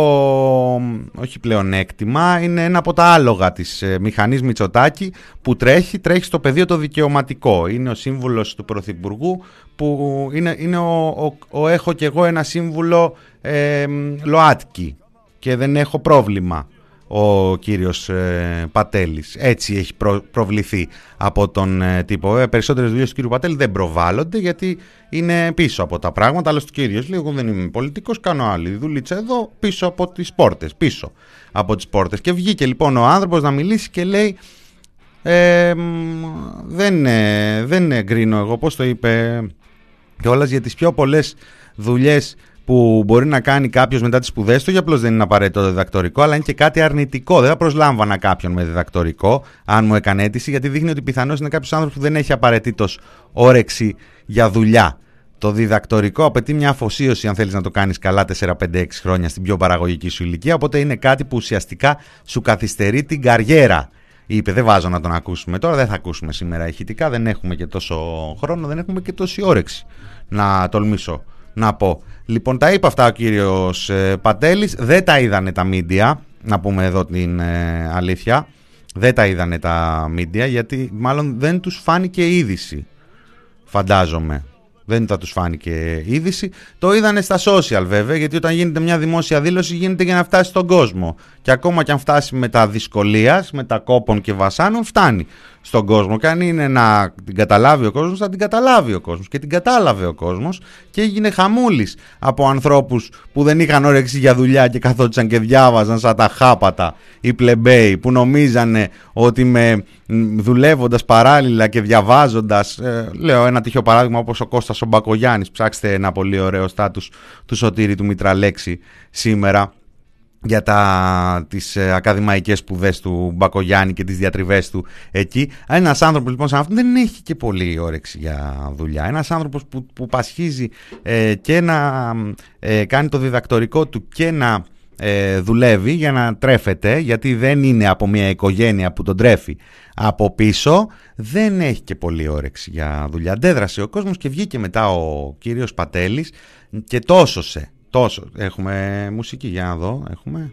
όχι πλεονέκτημα είναι ένα από τα άλογα της ε, μηχανής Μητσοτάκη που τρέχει, τρέχει στο πεδίο το δικαιωματικό. Είναι ο σύμβουλος του Πρωθυπουργού που είναι, είναι ο, ο, ο έχω και εγώ ένα σύμβουλο ε, ΛΟΑΤΚΙ και δεν έχω πρόβλημα ο κύριος ε, Πατέλης. Έτσι έχει προβληθεί από τον ε, τύπο. Ε, περισσότερες δουλειές του κύριου Πατέλη δεν προβάλλονται γιατί είναι πίσω από τα πράγματα. Αλλά στο κύριος λέει εγώ δεν είμαι πολιτικός, κάνω άλλη δουλίτσα εδώ πίσω από τις πόρτες. Πίσω από τις πόρτες. Και βγήκε λοιπόν ο άνθρωπος να μιλήσει και λέει ε, δεν, ε, δεν εγκρίνω εγώ, πώς το είπε κιόλας για τις πιο πολλές δουλειές που μπορεί να κάνει κάποιος μετά τις σπουδές του, για απλώς δεν είναι απαραίτητο το διδακτορικό, αλλά είναι και κάτι αρνητικό. Δεν θα προσλάμβανα κάποιον με διδακτορικό, αν μου έκανε αίτηση, γιατί δείχνει ότι πιθανώς είναι κάποιος άνθρωπος που δεν έχει απαραίτητος όρεξη για δουλειά. Το διδακτορικό απαιτεί μια αφοσίωση, αν θέλεις να το κάνεις καλά 4, 5, 6 χρόνια στην πιο παραγωγική σου ηλικία. Οπότε είναι κάτι που ουσιαστικά σου καθυστερεί την καριέρα. Είπε, δεν βάζω να τον ακούσουμε τώρα, δεν θα ακούσουμε σήμερα ηχητικά, δεν έχουμε και τόσο χρόνο, δεν έχουμε και τόση όρεξη να τολμήσω να πω. Λοιπόν, τα είπε αυτά ο κύριος ε, Πατέλης, δεν τα είδανε τα μίντια, να πούμε εδώ την ε, αλήθεια. Δεν τα είδανε τα μίντια γιατί μάλλον δεν τους φάνηκε είδηση, φαντάζομαι δεν θα τους φάνηκε είδηση. Το είδανε στα social βέβαια, γιατί όταν γίνεται μια δημόσια δήλωση γίνεται για να φτάσει στον κόσμο. Και ακόμα και αν φτάσει με τα δυσκολίας, με τα κόπων και βασάνων, φτάνει στον κόσμο. Και αν είναι να την καταλάβει ο κόσμος, θα την καταλάβει ο κόσμος. Και την κατάλαβε ο κόσμος και έγινε χαμούλης από ανθρώπους που δεν είχαν όρεξη για δουλειά και καθόντουσαν και διάβαζαν σαν τα χάπατα οι πλεμπέοι που νομίζανε ότι με δουλεύοντας παράλληλα και διαβάζοντας ε, λέω ένα τυχαίο παράδειγμα όπως ο Κώστας ο Μπακογιάννης ψάξτε ένα πολύ ωραίο στάτους του Σωτήρη του Μητραλέξη σήμερα για τα, τις ε, ακαδημαϊκές σπουδές του Μπακογιάννη και τις διατριβές του εκεί. Ένας άνθρωπος λοιπόν σαν αυτόν δεν έχει και πολύ όρεξη για δουλειά. Ένας άνθρωπος που, που πασχίζει ε, και να ε, κάνει το διδακτορικό του και να ε, δουλεύει για να τρέφεται γιατί δεν είναι από μια οικογένεια που τον τρέφει από πίσω δεν έχει και πολύ όρεξη για δουλειά αντέδρασε ο κόσμος και βγήκε μετά ο κύριος Πατέλης και τόσοσε τόσο. Έχουμε μουσική. Για να δω. Έχουμε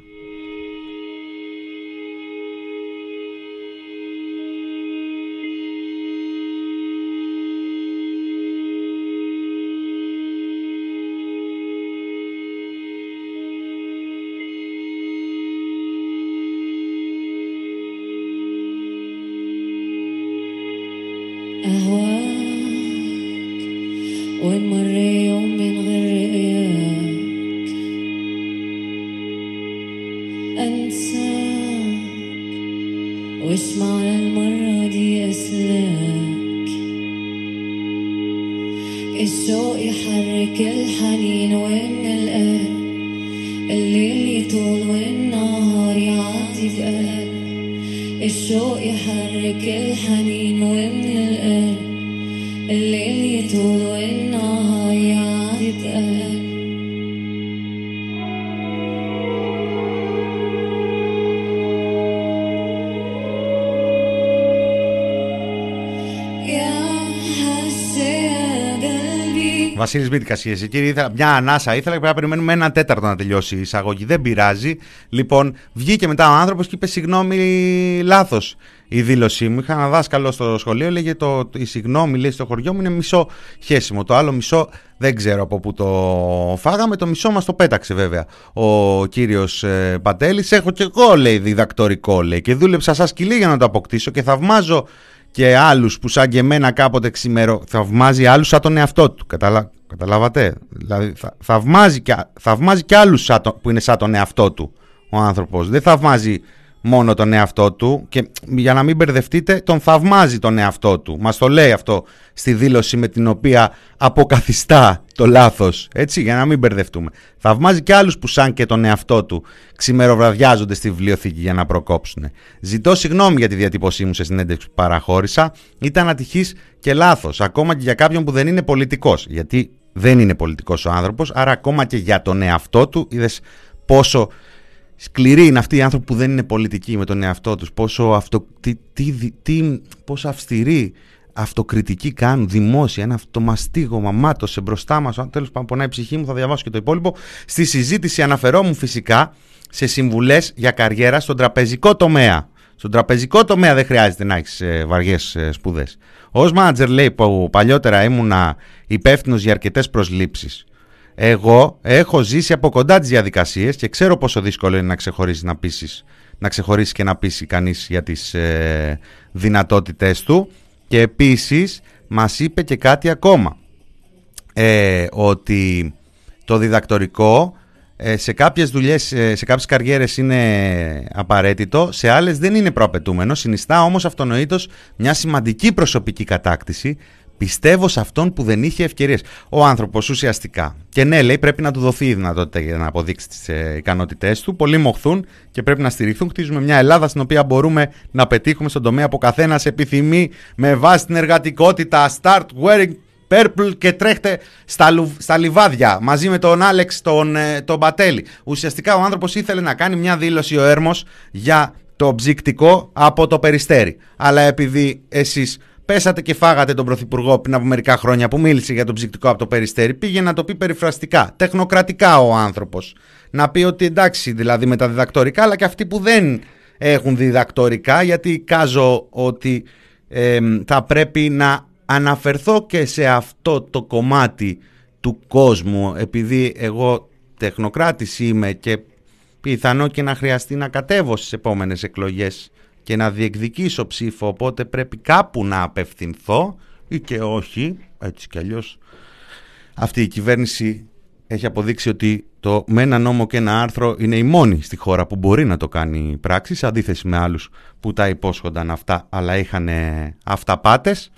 معنى المرة دي أسلاك الشوق يحرك الحنين وإن القلب الليل يطول والنهار يعدي بقلب الشوق يحرك الحنين ومن القلب الليل يطول Βασίλης Μίτικας, εσύ κύριε, ήθελα, μια ανάσα ήθελα και πρέπει να περιμένουμε ένα τέταρτο να τελειώσει η εισαγωγή. Δεν πειράζει. Λοιπόν, βγήκε μετά ο άνθρωπος και είπε συγγνώμη, λάθος η δήλωσή μου. Είχα ένα δάσκαλο στο σχολείο, λέγε το, η συγγνώμη λέει στο χωριό μου είναι μισό χέσιμο. Το άλλο μισό δεν ξέρω από πού το φάγαμε. Το μισό μας το πέταξε βέβαια ο κύριος ε, Πατέλης. Έχω και εγώ λέει διδακτορικό λέει και δούλεψα σαν σκυλί για να το αποκτήσω και θαυμάζω και άλλους που σαν και εμένα κάποτε ξημερο... θαυμάζει άλλους σαν τον εαυτό του. Καταλα... Καταλάβατε; Δηλαδή θα... θαυμάζει, και... θαυμάζει και άλλους σαν το... που είναι σαν τον εαυτό του ο άνθρωπος. Δεν θαυμάζει μόνο τον εαυτό του και για να μην μπερδευτείτε τον θαυμάζει τον εαυτό του. Μας το λέει αυτό στη δήλωση με την οποία αποκαθιστά το λάθος. Έτσι για να μην μπερδευτούμε. Θαυμάζει και άλλους που σαν και τον εαυτό του ξημεροβραδιάζονται στη βιβλιοθήκη για να προκόψουν. Ζητώ συγγνώμη για τη διατύπωσή μου σε συνέντευξη που παραχώρησα. Ήταν ατυχής και λάθος. Ακόμα και για κάποιον που δεν είναι πολιτικός. Γιατί δεν είναι πολιτικός ο άνθρωπος. Άρα ακόμα και για τον εαυτό του είδες πόσο Σκληροί είναι αυτοί οι άνθρωποι που δεν είναι πολιτικοί με τον εαυτό τους. Πόσο, αυτο, τι, τι, τι, πόσο αυστηροί αυτοκριτική κάνουν δημόσια, ένα αυτομαστίγωμα μάτωσε μπροστά μας, τέλος πάντων πονάει η ψυχή μου, θα διαβάσω και το υπόλοιπο. Στη συζήτηση αναφερόμουν φυσικά σε συμβουλές για καριέρα στον τραπεζικό τομέα. Στον τραπεζικό τομέα δεν χρειάζεται να έχεις ε, βαριές ε, σπουδές. Ω μάνατζερ, λέει, που παλιότερα ήμουνα υπεύθυνος για αρκετές προσλήψεις εγώ έχω ζήσει από κοντά τις διαδικασίες και ξέρω πόσο δύσκολο είναι να ξεχωρίσει, να πείσεις, να ξεχωρίσει και να πείσει κανείς για τις ε, δυνατότητες του. Και επίσης μας είπε και κάτι ακόμα. Ε, ότι το διδακτορικό ε, σε κάποιες δουλειές, ε, σε κάποιες καριέρες είναι απαραίτητο, σε άλλες δεν είναι προαπαιτούμενο, συνιστά όμως αυτονοήτως μια σημαντική προσωπική κατάκτηση Πιστεύω σε αυτόν που δεν είχε ευκαιρίες. Ο άνθρωπος ουσιαστικά. Και ναι, λέει, πρέπει να του δοθεί η δυνατότητα για να αποδείξει τις ε, ικανότητές του. Πολλοί μοχθούν και πρέπει να στηριχθούν. Χτίζουμε μια Ελλάδα στην οποία μπορούμε να πετύχουμε στον τομέα που καθένας επιθυμεί με βάση την εργατικότητα. Start wearing purple και τρέχτε στα, στα λιβάδια μαζί με τον Άλεξ τον, ε, τον Μπατέλη. Ουσιαστικά ο άνθρωπος ήθελε να κάνει μια δήλωση ο Έρμος για το ψυκτικό από το περιστέρι. Αλλά επειδή εσείς Πέσατε και φάγατε τον Πρωθυπουργό πριν από μερικά χρόνια που μίλησε για τον ψυκτικό από το περιστέρι. Πήγε να το πει περιφραστικά, τεχνοκρατικά ο άνθρωπος. Να πει ότι εντάξει, δηλαδή με τα διδακτορικά, αλλά και αυτοί που δεν έχουν διδακτορικά, γιατί κάζω ότι θα πρέπει να αναφερθώ και σε αυτό το κομμάτι του κόσμου, επειδή εγώ τεχνοκράτης είμαι και πιθανό και να χρειαστεί να κατέβω στις επόμενες εκλογές και να διεκδικήσω ψήφο οπότε πρέπει κάπου να απευθυνθώ ή και όχι, έτσι κι αλλιώς αυτή η κυβέρνηση έχει αποδείξει ότι το με ένα νόμο και ένα άρθρο είναι η μόνη στη χώρα που μπορεί να το κάνει πράξη σε αντίθεση με άλλους που τα υπόσχονταν αυτά αλλά είχαν αυταπάτες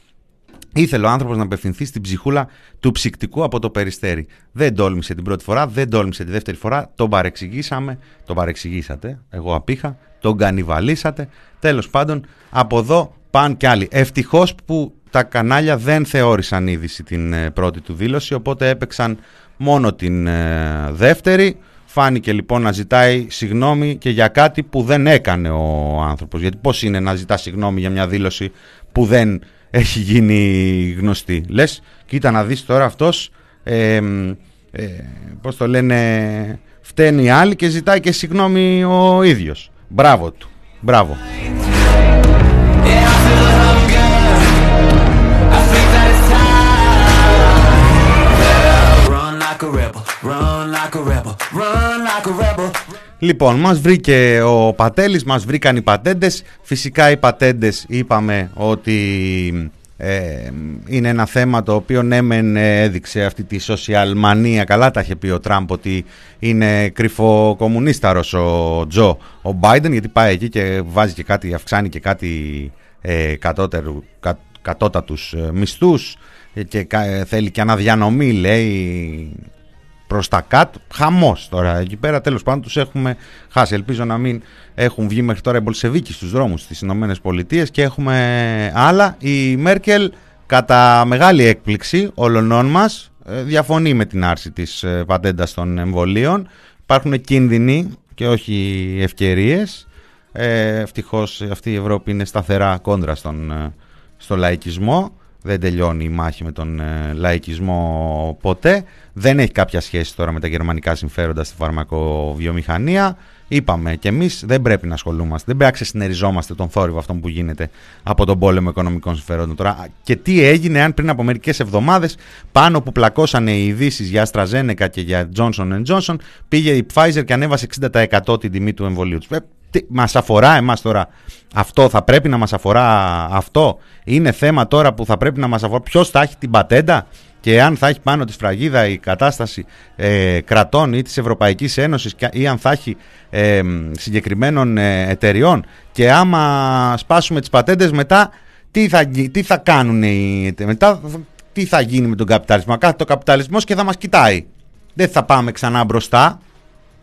Ήθελε ο άνθρωπος να απευθυνθεί στην ψυχούλα του ψυκτικού από το περιστέρι. Δεν τόλμησε την πρώτη φορά, δεν τόλμησε τη δεύτερη φορά. Τον παρεξηγήσαμε, τον παρεξηγήσατε. Εγώ απήχα, τον κανιβαλίσατε. Τέλος πάντων, από εδώ πάνε κι άλλοι. Ευτυχώς που τα κανάλια δεν θεώρησαν είδηση την ε, πρώτη του δήλωση, οπότε έπαιξαν μόνο την ε, δεύτερη. Φάνηκε λοιπόν να ζητάει συγγνώμη και για κάτι που δεν έκανε ο άνθρωπος. Γιατί πώς είναι να ζητά συγγνώμη για μια δήλωση που δεν έχει γίνει γνωστή. Λες, κοίτα να δεις τώρα αυτός, ε, ε, πώς το λένε, φταίνει οι άλλοι και ζητάει και συγγνώμη ο ίδιος. Μπράβο του. Μπράβο. Λοιπόν, μας βρήκε ο Πατέλης, μας βρήκαν οι πατέντες. Φυσικά οι πατέντες είπαμε ότι ε, είναι ένα θέμα το οποίο ναι μεν έδειξε αυτή τη social μανία. Καλά τα είχε πει ο Τραμπ ότι είναι κρυφό κομμουνίσταρος ο Τζο ο Biden γιατί πάει εκεί και βάζει και κάτι, αυξάνει και κάτι ε, κατώτερου, κα, κατώτατους ε, μισθούς και θέλει και αναδιανομή λέει προς τα κάτω. Χαμός τώρα. Εκεί πέρα τέλος πάντων τους έχουμε χάσει. Ελπίζω να μην έχουν βγει μέχρι τώρα οι Μπολσεβίκοι στους δρόμους στις ΗΠΑ και έχουμε άλλα. Η Μέρκελ, κατά μεγάλη έκπληξη όλων μας, ε, διαφωνεί με την άρση της ε, πατέντας των εμβολίων. Υπάρχουν κίνδυνοι και όχι ευκαιρίες. Ε, Ευτυχώς αυτή η Ευρώπη είναι σταθερά κόντρα στον, ε, στο λαϊκισμό δεν τελειώνει η μάχη με τον ε, λαϊκισμό ποτέ. Δεν έχει κάποια σχέση τώρα με τα γερμανικά συμφέροντα στη φαρμακοβιομηχανία. Είπαμε και εμείς δεν πρέπει να ασχολούμαστε, δεν πρέπει να ξεσυνεριζόμαστε τον θόρυβο αυτόν που γίνεται από τον πόλεμο οικονομικών συμφερόντων. Τώρα, και τι έγινε αν πριν από μερικές εβδομάδες, πάνω που πλακώσανε οι ειδήσεις για AstraZeneca και για Johnson Johnson, πήγε η Pfizer και ανέβασε 60% την τιμή του εμβολίου τους. Ε, Τι, μας αφορά εμάς τώρα αυτό, θα πρέπει να μας αφορά αυτό; Είναι θέμα τώρα που θα πρέπει να μας αφορά; Ποιος θα έχει την πατέντα; Και αν θα έχει πάνω τη σφραγίδα η κατάσταση ε, κρατών ή της Ευρωπαϊκής Ένωσης και- ή αν θα έχει ε, συγκεκριμένων ε, εταιριών; Και άμα σπάσουμε τις πατέντες μετά τι θα, γι- τι θα κάνουν οι εται- μετά τι θα γίνει με τον καπιταλισμό; Κάθε το καπιταλισμός και θα μας κοιτάει δεν θα πάμε ξανά μπροστά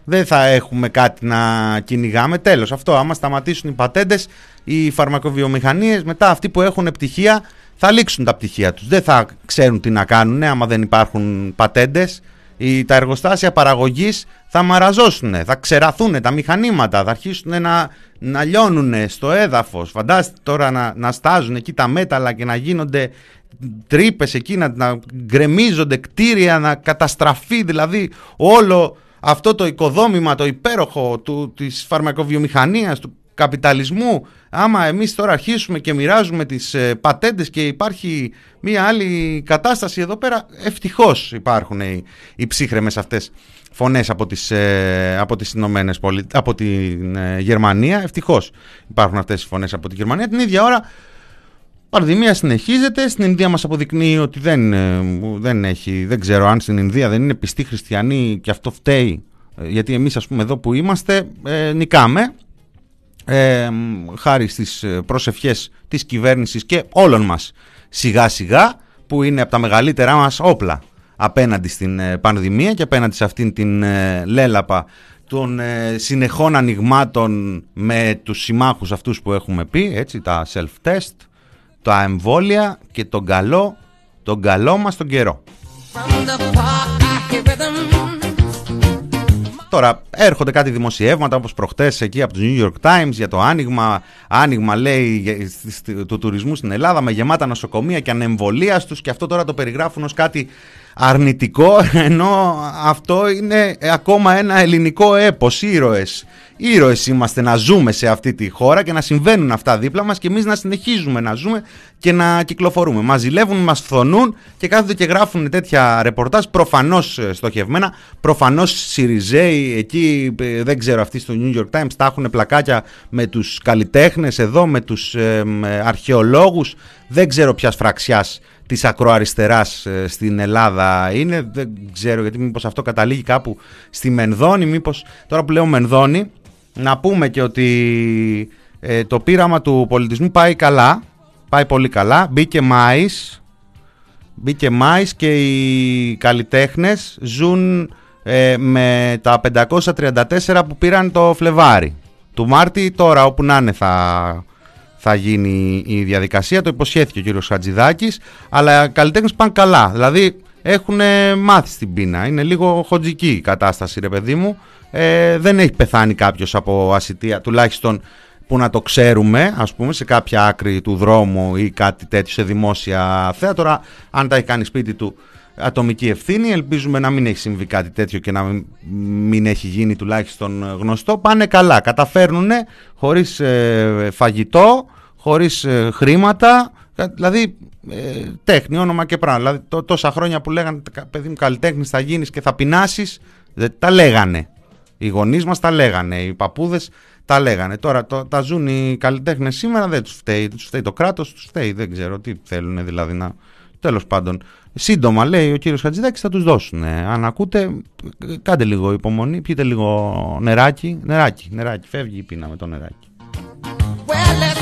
δεν θα έχουμε κάτι να κυνηγάμε. Τέλος, αυτό άμα σταματήσουν οι πατέντες, οι φαρμακοβιομηχανίες, μετά αυτοί που έχουν πτυχία θα λήξουν τα πτυχία τους. Δεν θα ξέρουν τι να κάνουν άμα δεν υπάρχουν πατέντες. Οι, τα εργοστάσια παραγωγής θα μαραζώσουν, θα ξεραθούν τα μηχανήματα, θα αρχίσουν να, να λιώνουν στο έδαφος. Φαντάστε τώρα να, να στάζουν εκεί τα μέταλλα και να γίνονται τρύπες εκεί, να, να γκρεμίζονται κτίρια, να καταστραφεί δηλαδή όλο αυτό το οικοδόμημα, το υπέροχο του, της φαρμακοβιομηχανίας, του καπιταλισμού. Άμα εμείς τώρα αρχίσουμε και μοιράζουμε τις ε, πατέντες και υπάρχει μια άλλη κατάσταση εδώ πέρα, ευτυχώς υπάρχουν οι, οι ψύχρεμες αυτές φωνές από τις, ε, από τις Ηνωμένες Πολι... από την ε, Γερμανία, ευτυχώς υπάρχουν αυτές οι φωνές από τη Γερμανία. Την ίδια ώρα η πανδημία συνεχίζεται. Στην Ινδία μας αποδεικνύει ότι δεν, ε, δεν έχει, δεν ξέρω αν στην Ινδία δεν είναι πιστοί χριστιανοί και αυτό φταίει. Ε, Γιατί εμείς ας πούμε εδώ που είμαστε ε, νικάμε ε, μ, χάρη στις ε, προσευχές της κυβέρνησης και όλων μας σιγά σιγά που είναι από τα μεγαλύτερά μας όπλα απέναντι στην ε, πανδημία και απέναντι σε αυτήν την ε, λέλαπα των ε, συνεχών ανοιγμάτων με τους συμμάχους αυτούς που έχουμε πει, έτσι, τα self-test, τα εμβόλια και τον καλό, τον καλό μας τον καιρό. From the park, I hear rhythm. Τώρα έρχονται κάτι δημοσιεύματα όπως προχτές εκεί από το New York Times για το άνοιγμα, άνοιγμα λέει για- σ- σ- του τουρισμού στην Ελλάδα με γεμάτα νοσοκομεία και ανεμβολίαστους και αυτό τώρα το περιγράφουν ως κάτι αρνητικό ενώ αυτό είναι ακόμα ένα ελληνικό έπος, ήρωες. Ήρωες είμαστε να ζούμε σε αυτή τη χώρα και να συμβαίνουν αυτά δίπλα μας και εμείς να συνεχίζουμε να ζούμε και να κυκλοφορούμε. Μας ζηλεύουν, μας φθονούν και κάθονται και γράφουν τέτοια ρεπορτάζ προφανώς ε, στοχευμένα, προφανώς Σιριζέοι εκεί ε, δεν ξέρω αυτοί στο New York Times τα έχουν πλακάκια με τους καλλιτέχνες εδώ, με τους ε, μ, ε, αρχαιολόγους, δεν ξέρω ποιας φραξιάς της ακροαριστεράς ε, στην Ελλάδα είναι, δεν ξέρω γιατί μήπως αυτό καταλήγει κάπου στη Μενδόνη, μήπως τώρα που λέω Μενδόνη να πούμε και ότι ε, το πείραμα του πολιτισμού πάει καλά, πάει πολύ καλά, μπήκε Μάης, μπήκε Μάης και οι καλλιτέχνες ζουν ε, με τα 534 που πήραν το Φλεβάρι. Του Μάρτη τώρα όπου να είναι θα, θα γίνει η διαδικασία, το υποσχέθηκε ο κύριος Χατζηδάκης, αλλά οι καλλιτέχνες πάνε καλά, δηλαδή έχουν ε, μάθει στην πείνα, είναι λίγο χοντζική η κατάσταση ρε παιδί μου, ε, δεν έχει πεθάνει κάποιος από ασυτεία, τουλάχιστον που να το ξέρουμε, ας πούμε, σε κάποια άκρη του δρόμου ή κάτι τέτοιο σε δημόσια θέατρα. Αν τα έχει κάνει σπίτι του ατομική ευθύνη, ελπίζουμε να μην έχει συμβεί κάτι τέτοιο και να μην- μην έχει γίνει τουλάχιστον γνωστό. Πάνε καλά, καταφέρνουν χωρίς ε, φαγητό, χωρίς ε, χρήματα, κα- δηλαδή ε, τέχνη, όνομα και πράγμα. Δηλαδή τό- τόσα χρόνια που λέγανε «Κα- παιδί μου καλλιτέχνης θα γίνεις και θα πεινάσεις, δεν τα λέγανε. Οι γονείς μας τα λέγανε, οι παππούδες τα λέγανε. Τώρα το, τα ζουν οι καλλιτέχνες σήμερα, δεν τους φταίει. Τους φταίει το κράτος, τους φταίει. Δεν ξέρω τι θέλουν δηλαδή να. Τέλος πάντων, σύντομα λέει ο κύριος Χατζηδάκης θα τους δώσουν. Αν ακούτε, κάντε λίγο υπομονή, πιείτε λίγο νεράκι. Νεράκι, νεράκι. Φεύγει η πείνα με το νεράκι. Well,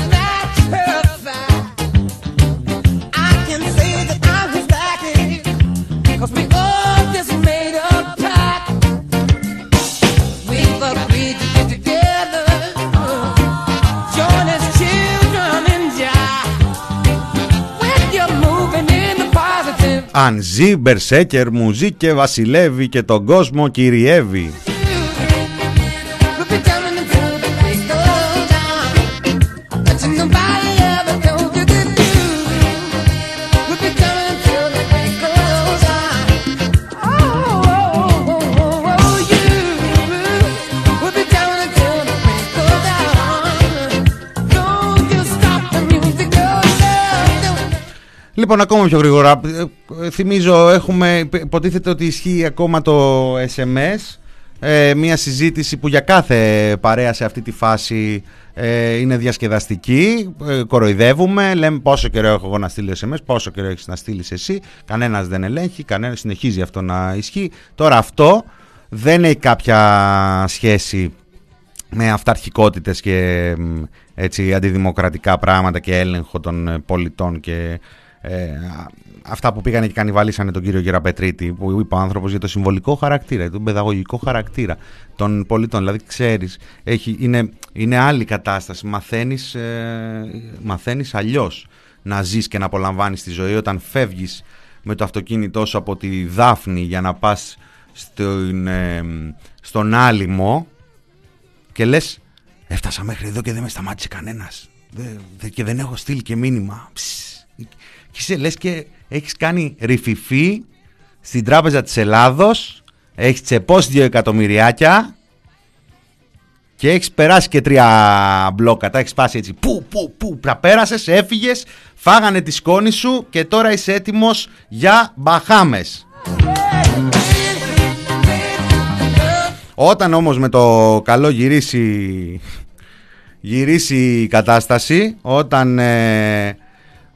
Αν ζει Μπερσέκερ, μου ζει και βασιλεύει και τον κόσμο κυριεύει. Λοιπόν, ακόμα πιο γρήγορα. ε, ε, Θυμίζω, έχουμε, υποτίθεται ότι ισχύει ακόμα το SMS Ε, μια συζήτηση που για κάθε παρέα σε αυτή τη φάση ε, είναι διασκεδαστική. Ε, κοροϊδεύουμε, λέμε πόσο καιρό έχω εγώ να στείλω SMS, πόσο καιρό έχεις να στείλεις εσύ. Κανένας δεν ελέγχει, κανένας συνεχίζει αυτό να ισχύει. Τώρα αυτό δεν έχει κάποια σχέση με αυταρχικότητες και μ, έτσι αντιδημοκρατικά πράγματα και έλεγχο των ε, πολιτών και ε, α- αυτά που πήγανε και κανιβαλίσανε τον κύριο Γεραπετρίτη που είπε ο άνθρωπος για το συμβολικό χαρακτήρα, για τον παιδαγωγικό χαρακτήρα των πολιτών. Δηλαδή ξέρεις, έχει, είναι, είναι άλλη κατάσταση, μαθαίνεις, ε, μαθαίνεις αλλιώς να ζεις και να απολαμβάνεις τη ζωή όταν φεύγεις με το αυτοκίνητό σου από τη Δάφνη για να πας στον, ε, στον Άλυμο και λες έφτασα μέχρι εδώ και δεν με σταμάτησε κανένας Δε- δε- και δεν έχω στείλει και μήνυμα Ψ. και είσαι λες και έχεις κάνει ρηφιφή στην τράπεζα της Ελλάδος έχεις τσεπώσει δύο εκατομμυριάκια και έχεις περάσει και τρία μπλόκα. Τα έχεις πάσει έτσι. Που που που. Τα πέρασες έφυγες φάγανε τη σκόνη σου και τώρα είσαι έτοιμος για Μπαχάμες. Όταν όμως με το καλό γυρίσει, γυρίσει η κατάσταση, όταν ε,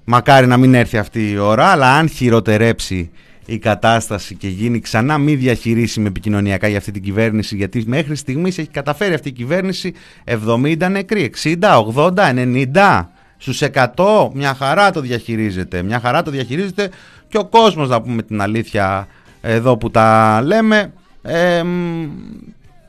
μακάρι να μην έρθει αυτή η ώρα, αλλά αν χειροτερέψει η κατάσταση και γίνει ξανά μη διαχειρίσιμη επικοινωνιακά για αυτή την κυβέρνηση, γιατί μέχρι στιγμής έχει καταφέρει αυτή η κυβέρνηση 70 νεκροί, 60, 80, 90, στους 100, μια χαρά το διαχειρίζεται, μια χαρά το διαχειρίζεται και ο κόσμος να πούμε την αλήθεια εδώ που τα λέμε, ε, μ,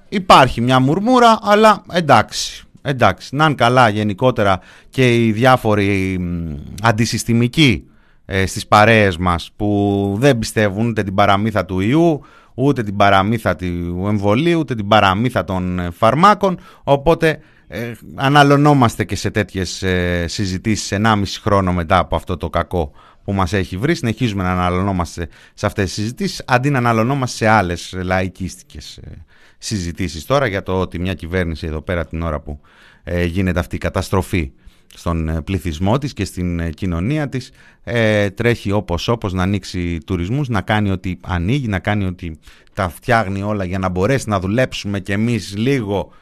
υπάρχει μια μουρμούρα, αλλά εντάξει. Εντάξει, να είναι καλά γενικότερα και οι διάφοροι μ, αντισυστημικοί ε, στις παρέες μας που δεν πιστεύουν ούτε την παραμύθα του ιού, ούτε την παραμύθα του εμβολίου, ούτε την παραμύθα των ε, φαρμάκων, οπότε ε, αναλωνόμαστε και σε τέτοιες ε, συζητήσεις 1,5 χρόνο μετά από αυτό το κακό που μας έχει βρει. Συνεχίζουμε να αναλωνόμαστε σε αυτές τις συζητήσεις αντί να αναλωνόμαστε σε άλλες λαϊκίστικες ε, συζητήσεις τώρα για το ότι μια κυβέρνηση εδώ πέρα την ώρα που ε, γίνεται αυτή η καταστροφή στον ε, πληθυσμό της και στην ε, κοινωνία της ε, τρέχει όπως όπως να ανοίξει τουρισμούς να κάνει ότι ανοίγει, να κάνει ότι τα φτιάχνει όλα για να μπορέσει να δουλέψουμε κι εμείς λίγο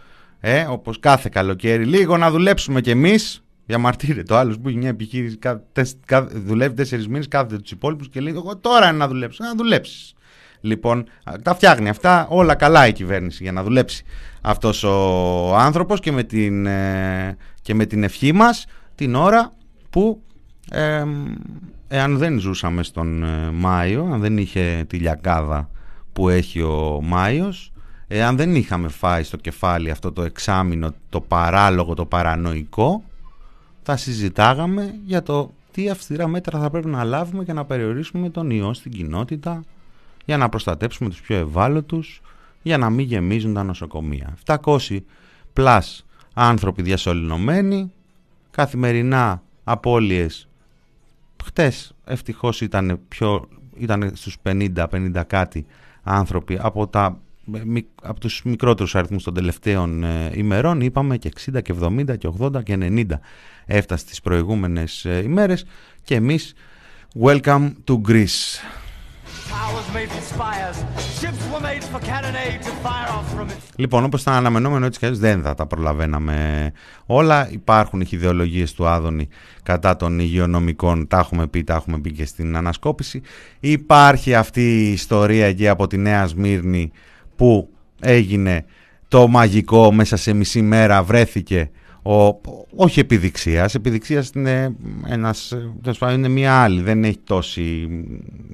ε, όπως κάθε καλοκαίρι λίγο να δουλέψουμε κι εμείς Διαμαρτύρεται το άλλος που έχει μια επιχείρηση, κα- τεσ- κα- δουλεύει τέσσερις μήνες, κάθεται τους υπόλοιπους και λέει: Εγώ τώρα είναι να δουλέψω. Να δουλέψεις. Λοιπόν, α, τα φτιάχνει αυτά όλα καλά η κυβέρνηση για να δουλέψει αυτός ο άνθρωπος και με την, ε, και με την ευχή μας την ώρα που ε, εάν δεν ζούσαμε στον ε, Μάιο, αν δεν είχε τη λιακάδα που έχει ο Μάιος, εάν δεν είχαμε φάει στο κεφάλι αυτό το εξάμεινο, το παράλογο, το παρανοϊκό, θα συζητάγαμε για το τι αυστηρά μέτρα θα πρέπει να λάβουμε για να περιορίσουμε τον ιό στην κοινότητα, για να προστατέψουμε τους πιο ευάλωτους, για να μην γεμίζουν τα νοσοκομεία. 700 πλάς άνθρωποι διασωληνωμένοι, καθημερινά απώλειες. Χτες ευτυχώς ήταν, πιο, ήταν στους 50-50 κάτι άνθρωποι από, τα, μι- από τους μικρότερους αριθμούς των τελευταίων ε, ημερών είπαμε και 60 και 70 και 80 και 90 έφτασε τις προηγούμενες ε, ημέρες και εμείς welcome to Greece. Λοιπόν, όπως ήταν αναμενόμενο έτσι και αλλιώς δεν θα τα προλαβαίναμε όλα. Υπάρχουν οι ιδεολογίες του Άδωνη κατά των υγειονομικών, τα έχουμε πει, τα έχουμε πει και στην ανασκόπηση. Υπάρχει αυτή η ιστορία εκεί από τη Νέα Σμύρνη που έγινε το μαγικό μέσα σε μισή μέρα βρέθηκε ο, όχι επιδειξίας, επιδειξίας είναι, ένας, τέλος πάντων, είναι μια άλλη, δεν έχει τόση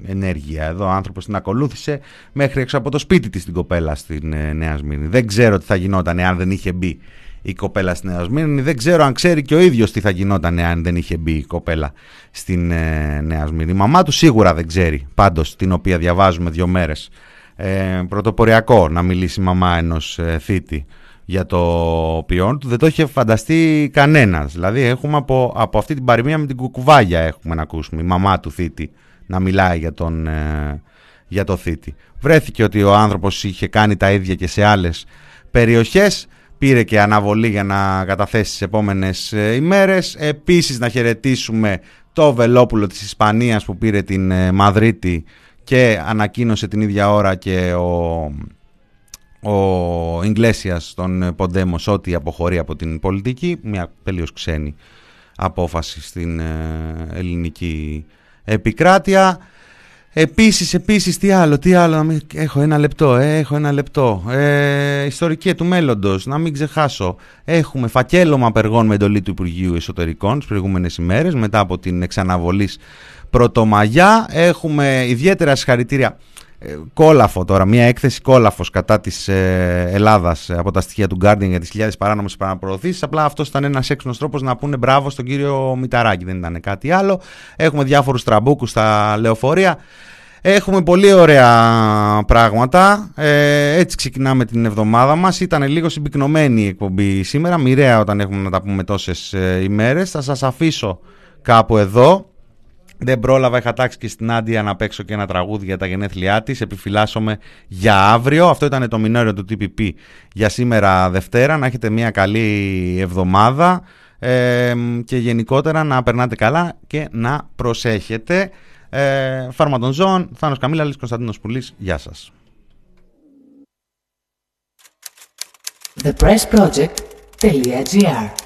ενέργεια. Εδώ ο άνθρωπος την ακολούθησε μέχρι έξω από το σπίτι της την κοπέλα στην ε, Νέα Σμύρνη. Δεν ξέρω τι θα γινόταν αν δεν είχε μπει η κοπέλα στην Νέα Σμύρνη. Δεν ξέρω αν ξέρει και ο ίδιος τι θα γινόταν αν δεν είχε μπει η κοπέλα στην ε, Νέα Σμύρνη. Η μαμά του σίγουρα δεν ξέρει, πάντως την οποία διαβάζουμε δύο μέρες. Ε, πρωτοποριακό να μιλήσει η μαμά ενός ε, θήτη για το ποιόν του δεν το είχε φανταστεί κανένας. Δηλαδή έχουμε από, από αυτή την παροιμία με την κουκουβάγια έχουμε να ακούσουμε η μαμά του θήτη να μιλάει για τον, ε, για το θήτη. Βρέθηκε ότι ο άνθρωπος είχε κάνει τα ίδια και σε άλλες περιοχές πήρε και αναβολή για να καταθέσει τις επόμενες ε, ημέρες. Επίσης να χαιρετήσουμε το Βελόπουλο της Ισπανίας που πήρε την ε, Μαδρίτη και ανακοίνωσε την ίδια ώρα και ο ο Ιγκλέσιας των Ποντέμος ό,τι αποχωρεί από την πολιτική, μια τελείως ξένη απόφαση στην ε, ελληνική επικράτεια. Επίσης, επίσης, τι άλλο, τι άλλο, να μην... έχω ένα λεπτό, ε, έχω ένα λεπτό. Ε, ιστορική του μέλλοντος, να μην ξεχάσω. Έχουμε φακέλωμα απεργών με εντολή του Υπουργείου Εσωτερικών τις προηγούμενες ημέρες, μετά από την εξαναβολής Πρωτομαγιά. Έχουμε ιδιαίτερα συγχαρητήρια ε, κόλαφο τώρα, μια έκθεση κόλαφος κατά της ε, Ελλάδας ε, από τα στοιχεία του Guardian για τις χιλιάδες παράνομες παραπροωθήσεις. Απλά αυτός ήταν ένας έξυπνος τρόπος να πούνε μπράβο στον κύριο Μηταράκη, δεν ήταν κάτι άλλο. Έχουμε διάφορους τραμπούκους στα λεωφορεία. Έχουμε πολύ ωραία πράγματα. Ε, έτσι ξεκινάμε την εβδομάδα μας. Ήταν λίγο συμπυκνωμένη η εκπομπή σήμερα. Μοιραία όταν έχουμε να τα πούμε τόσες ε, ημέρες. Θα σας αφήσω κάπου εδώ. Δεν πρόλαβα, είχα τάξει και στην Άντια να παίξω και ένα τραγούδι για τα γενέθλιά της. Επιφυλάσσομαι για αύριο. Αυτό ήταν το μινόριο του TPP για σήμερα Δευτέρα. Να έχετε μια καλή εβδομάδα ε, και γενικότερα να περνάτε καλά και να προσέχετε. Ε, Φάρμα των Ζώων, Θάνος Καμίλαλης, Κωνσταντίνος Πουλής. Γεια σας. thepressproject.gr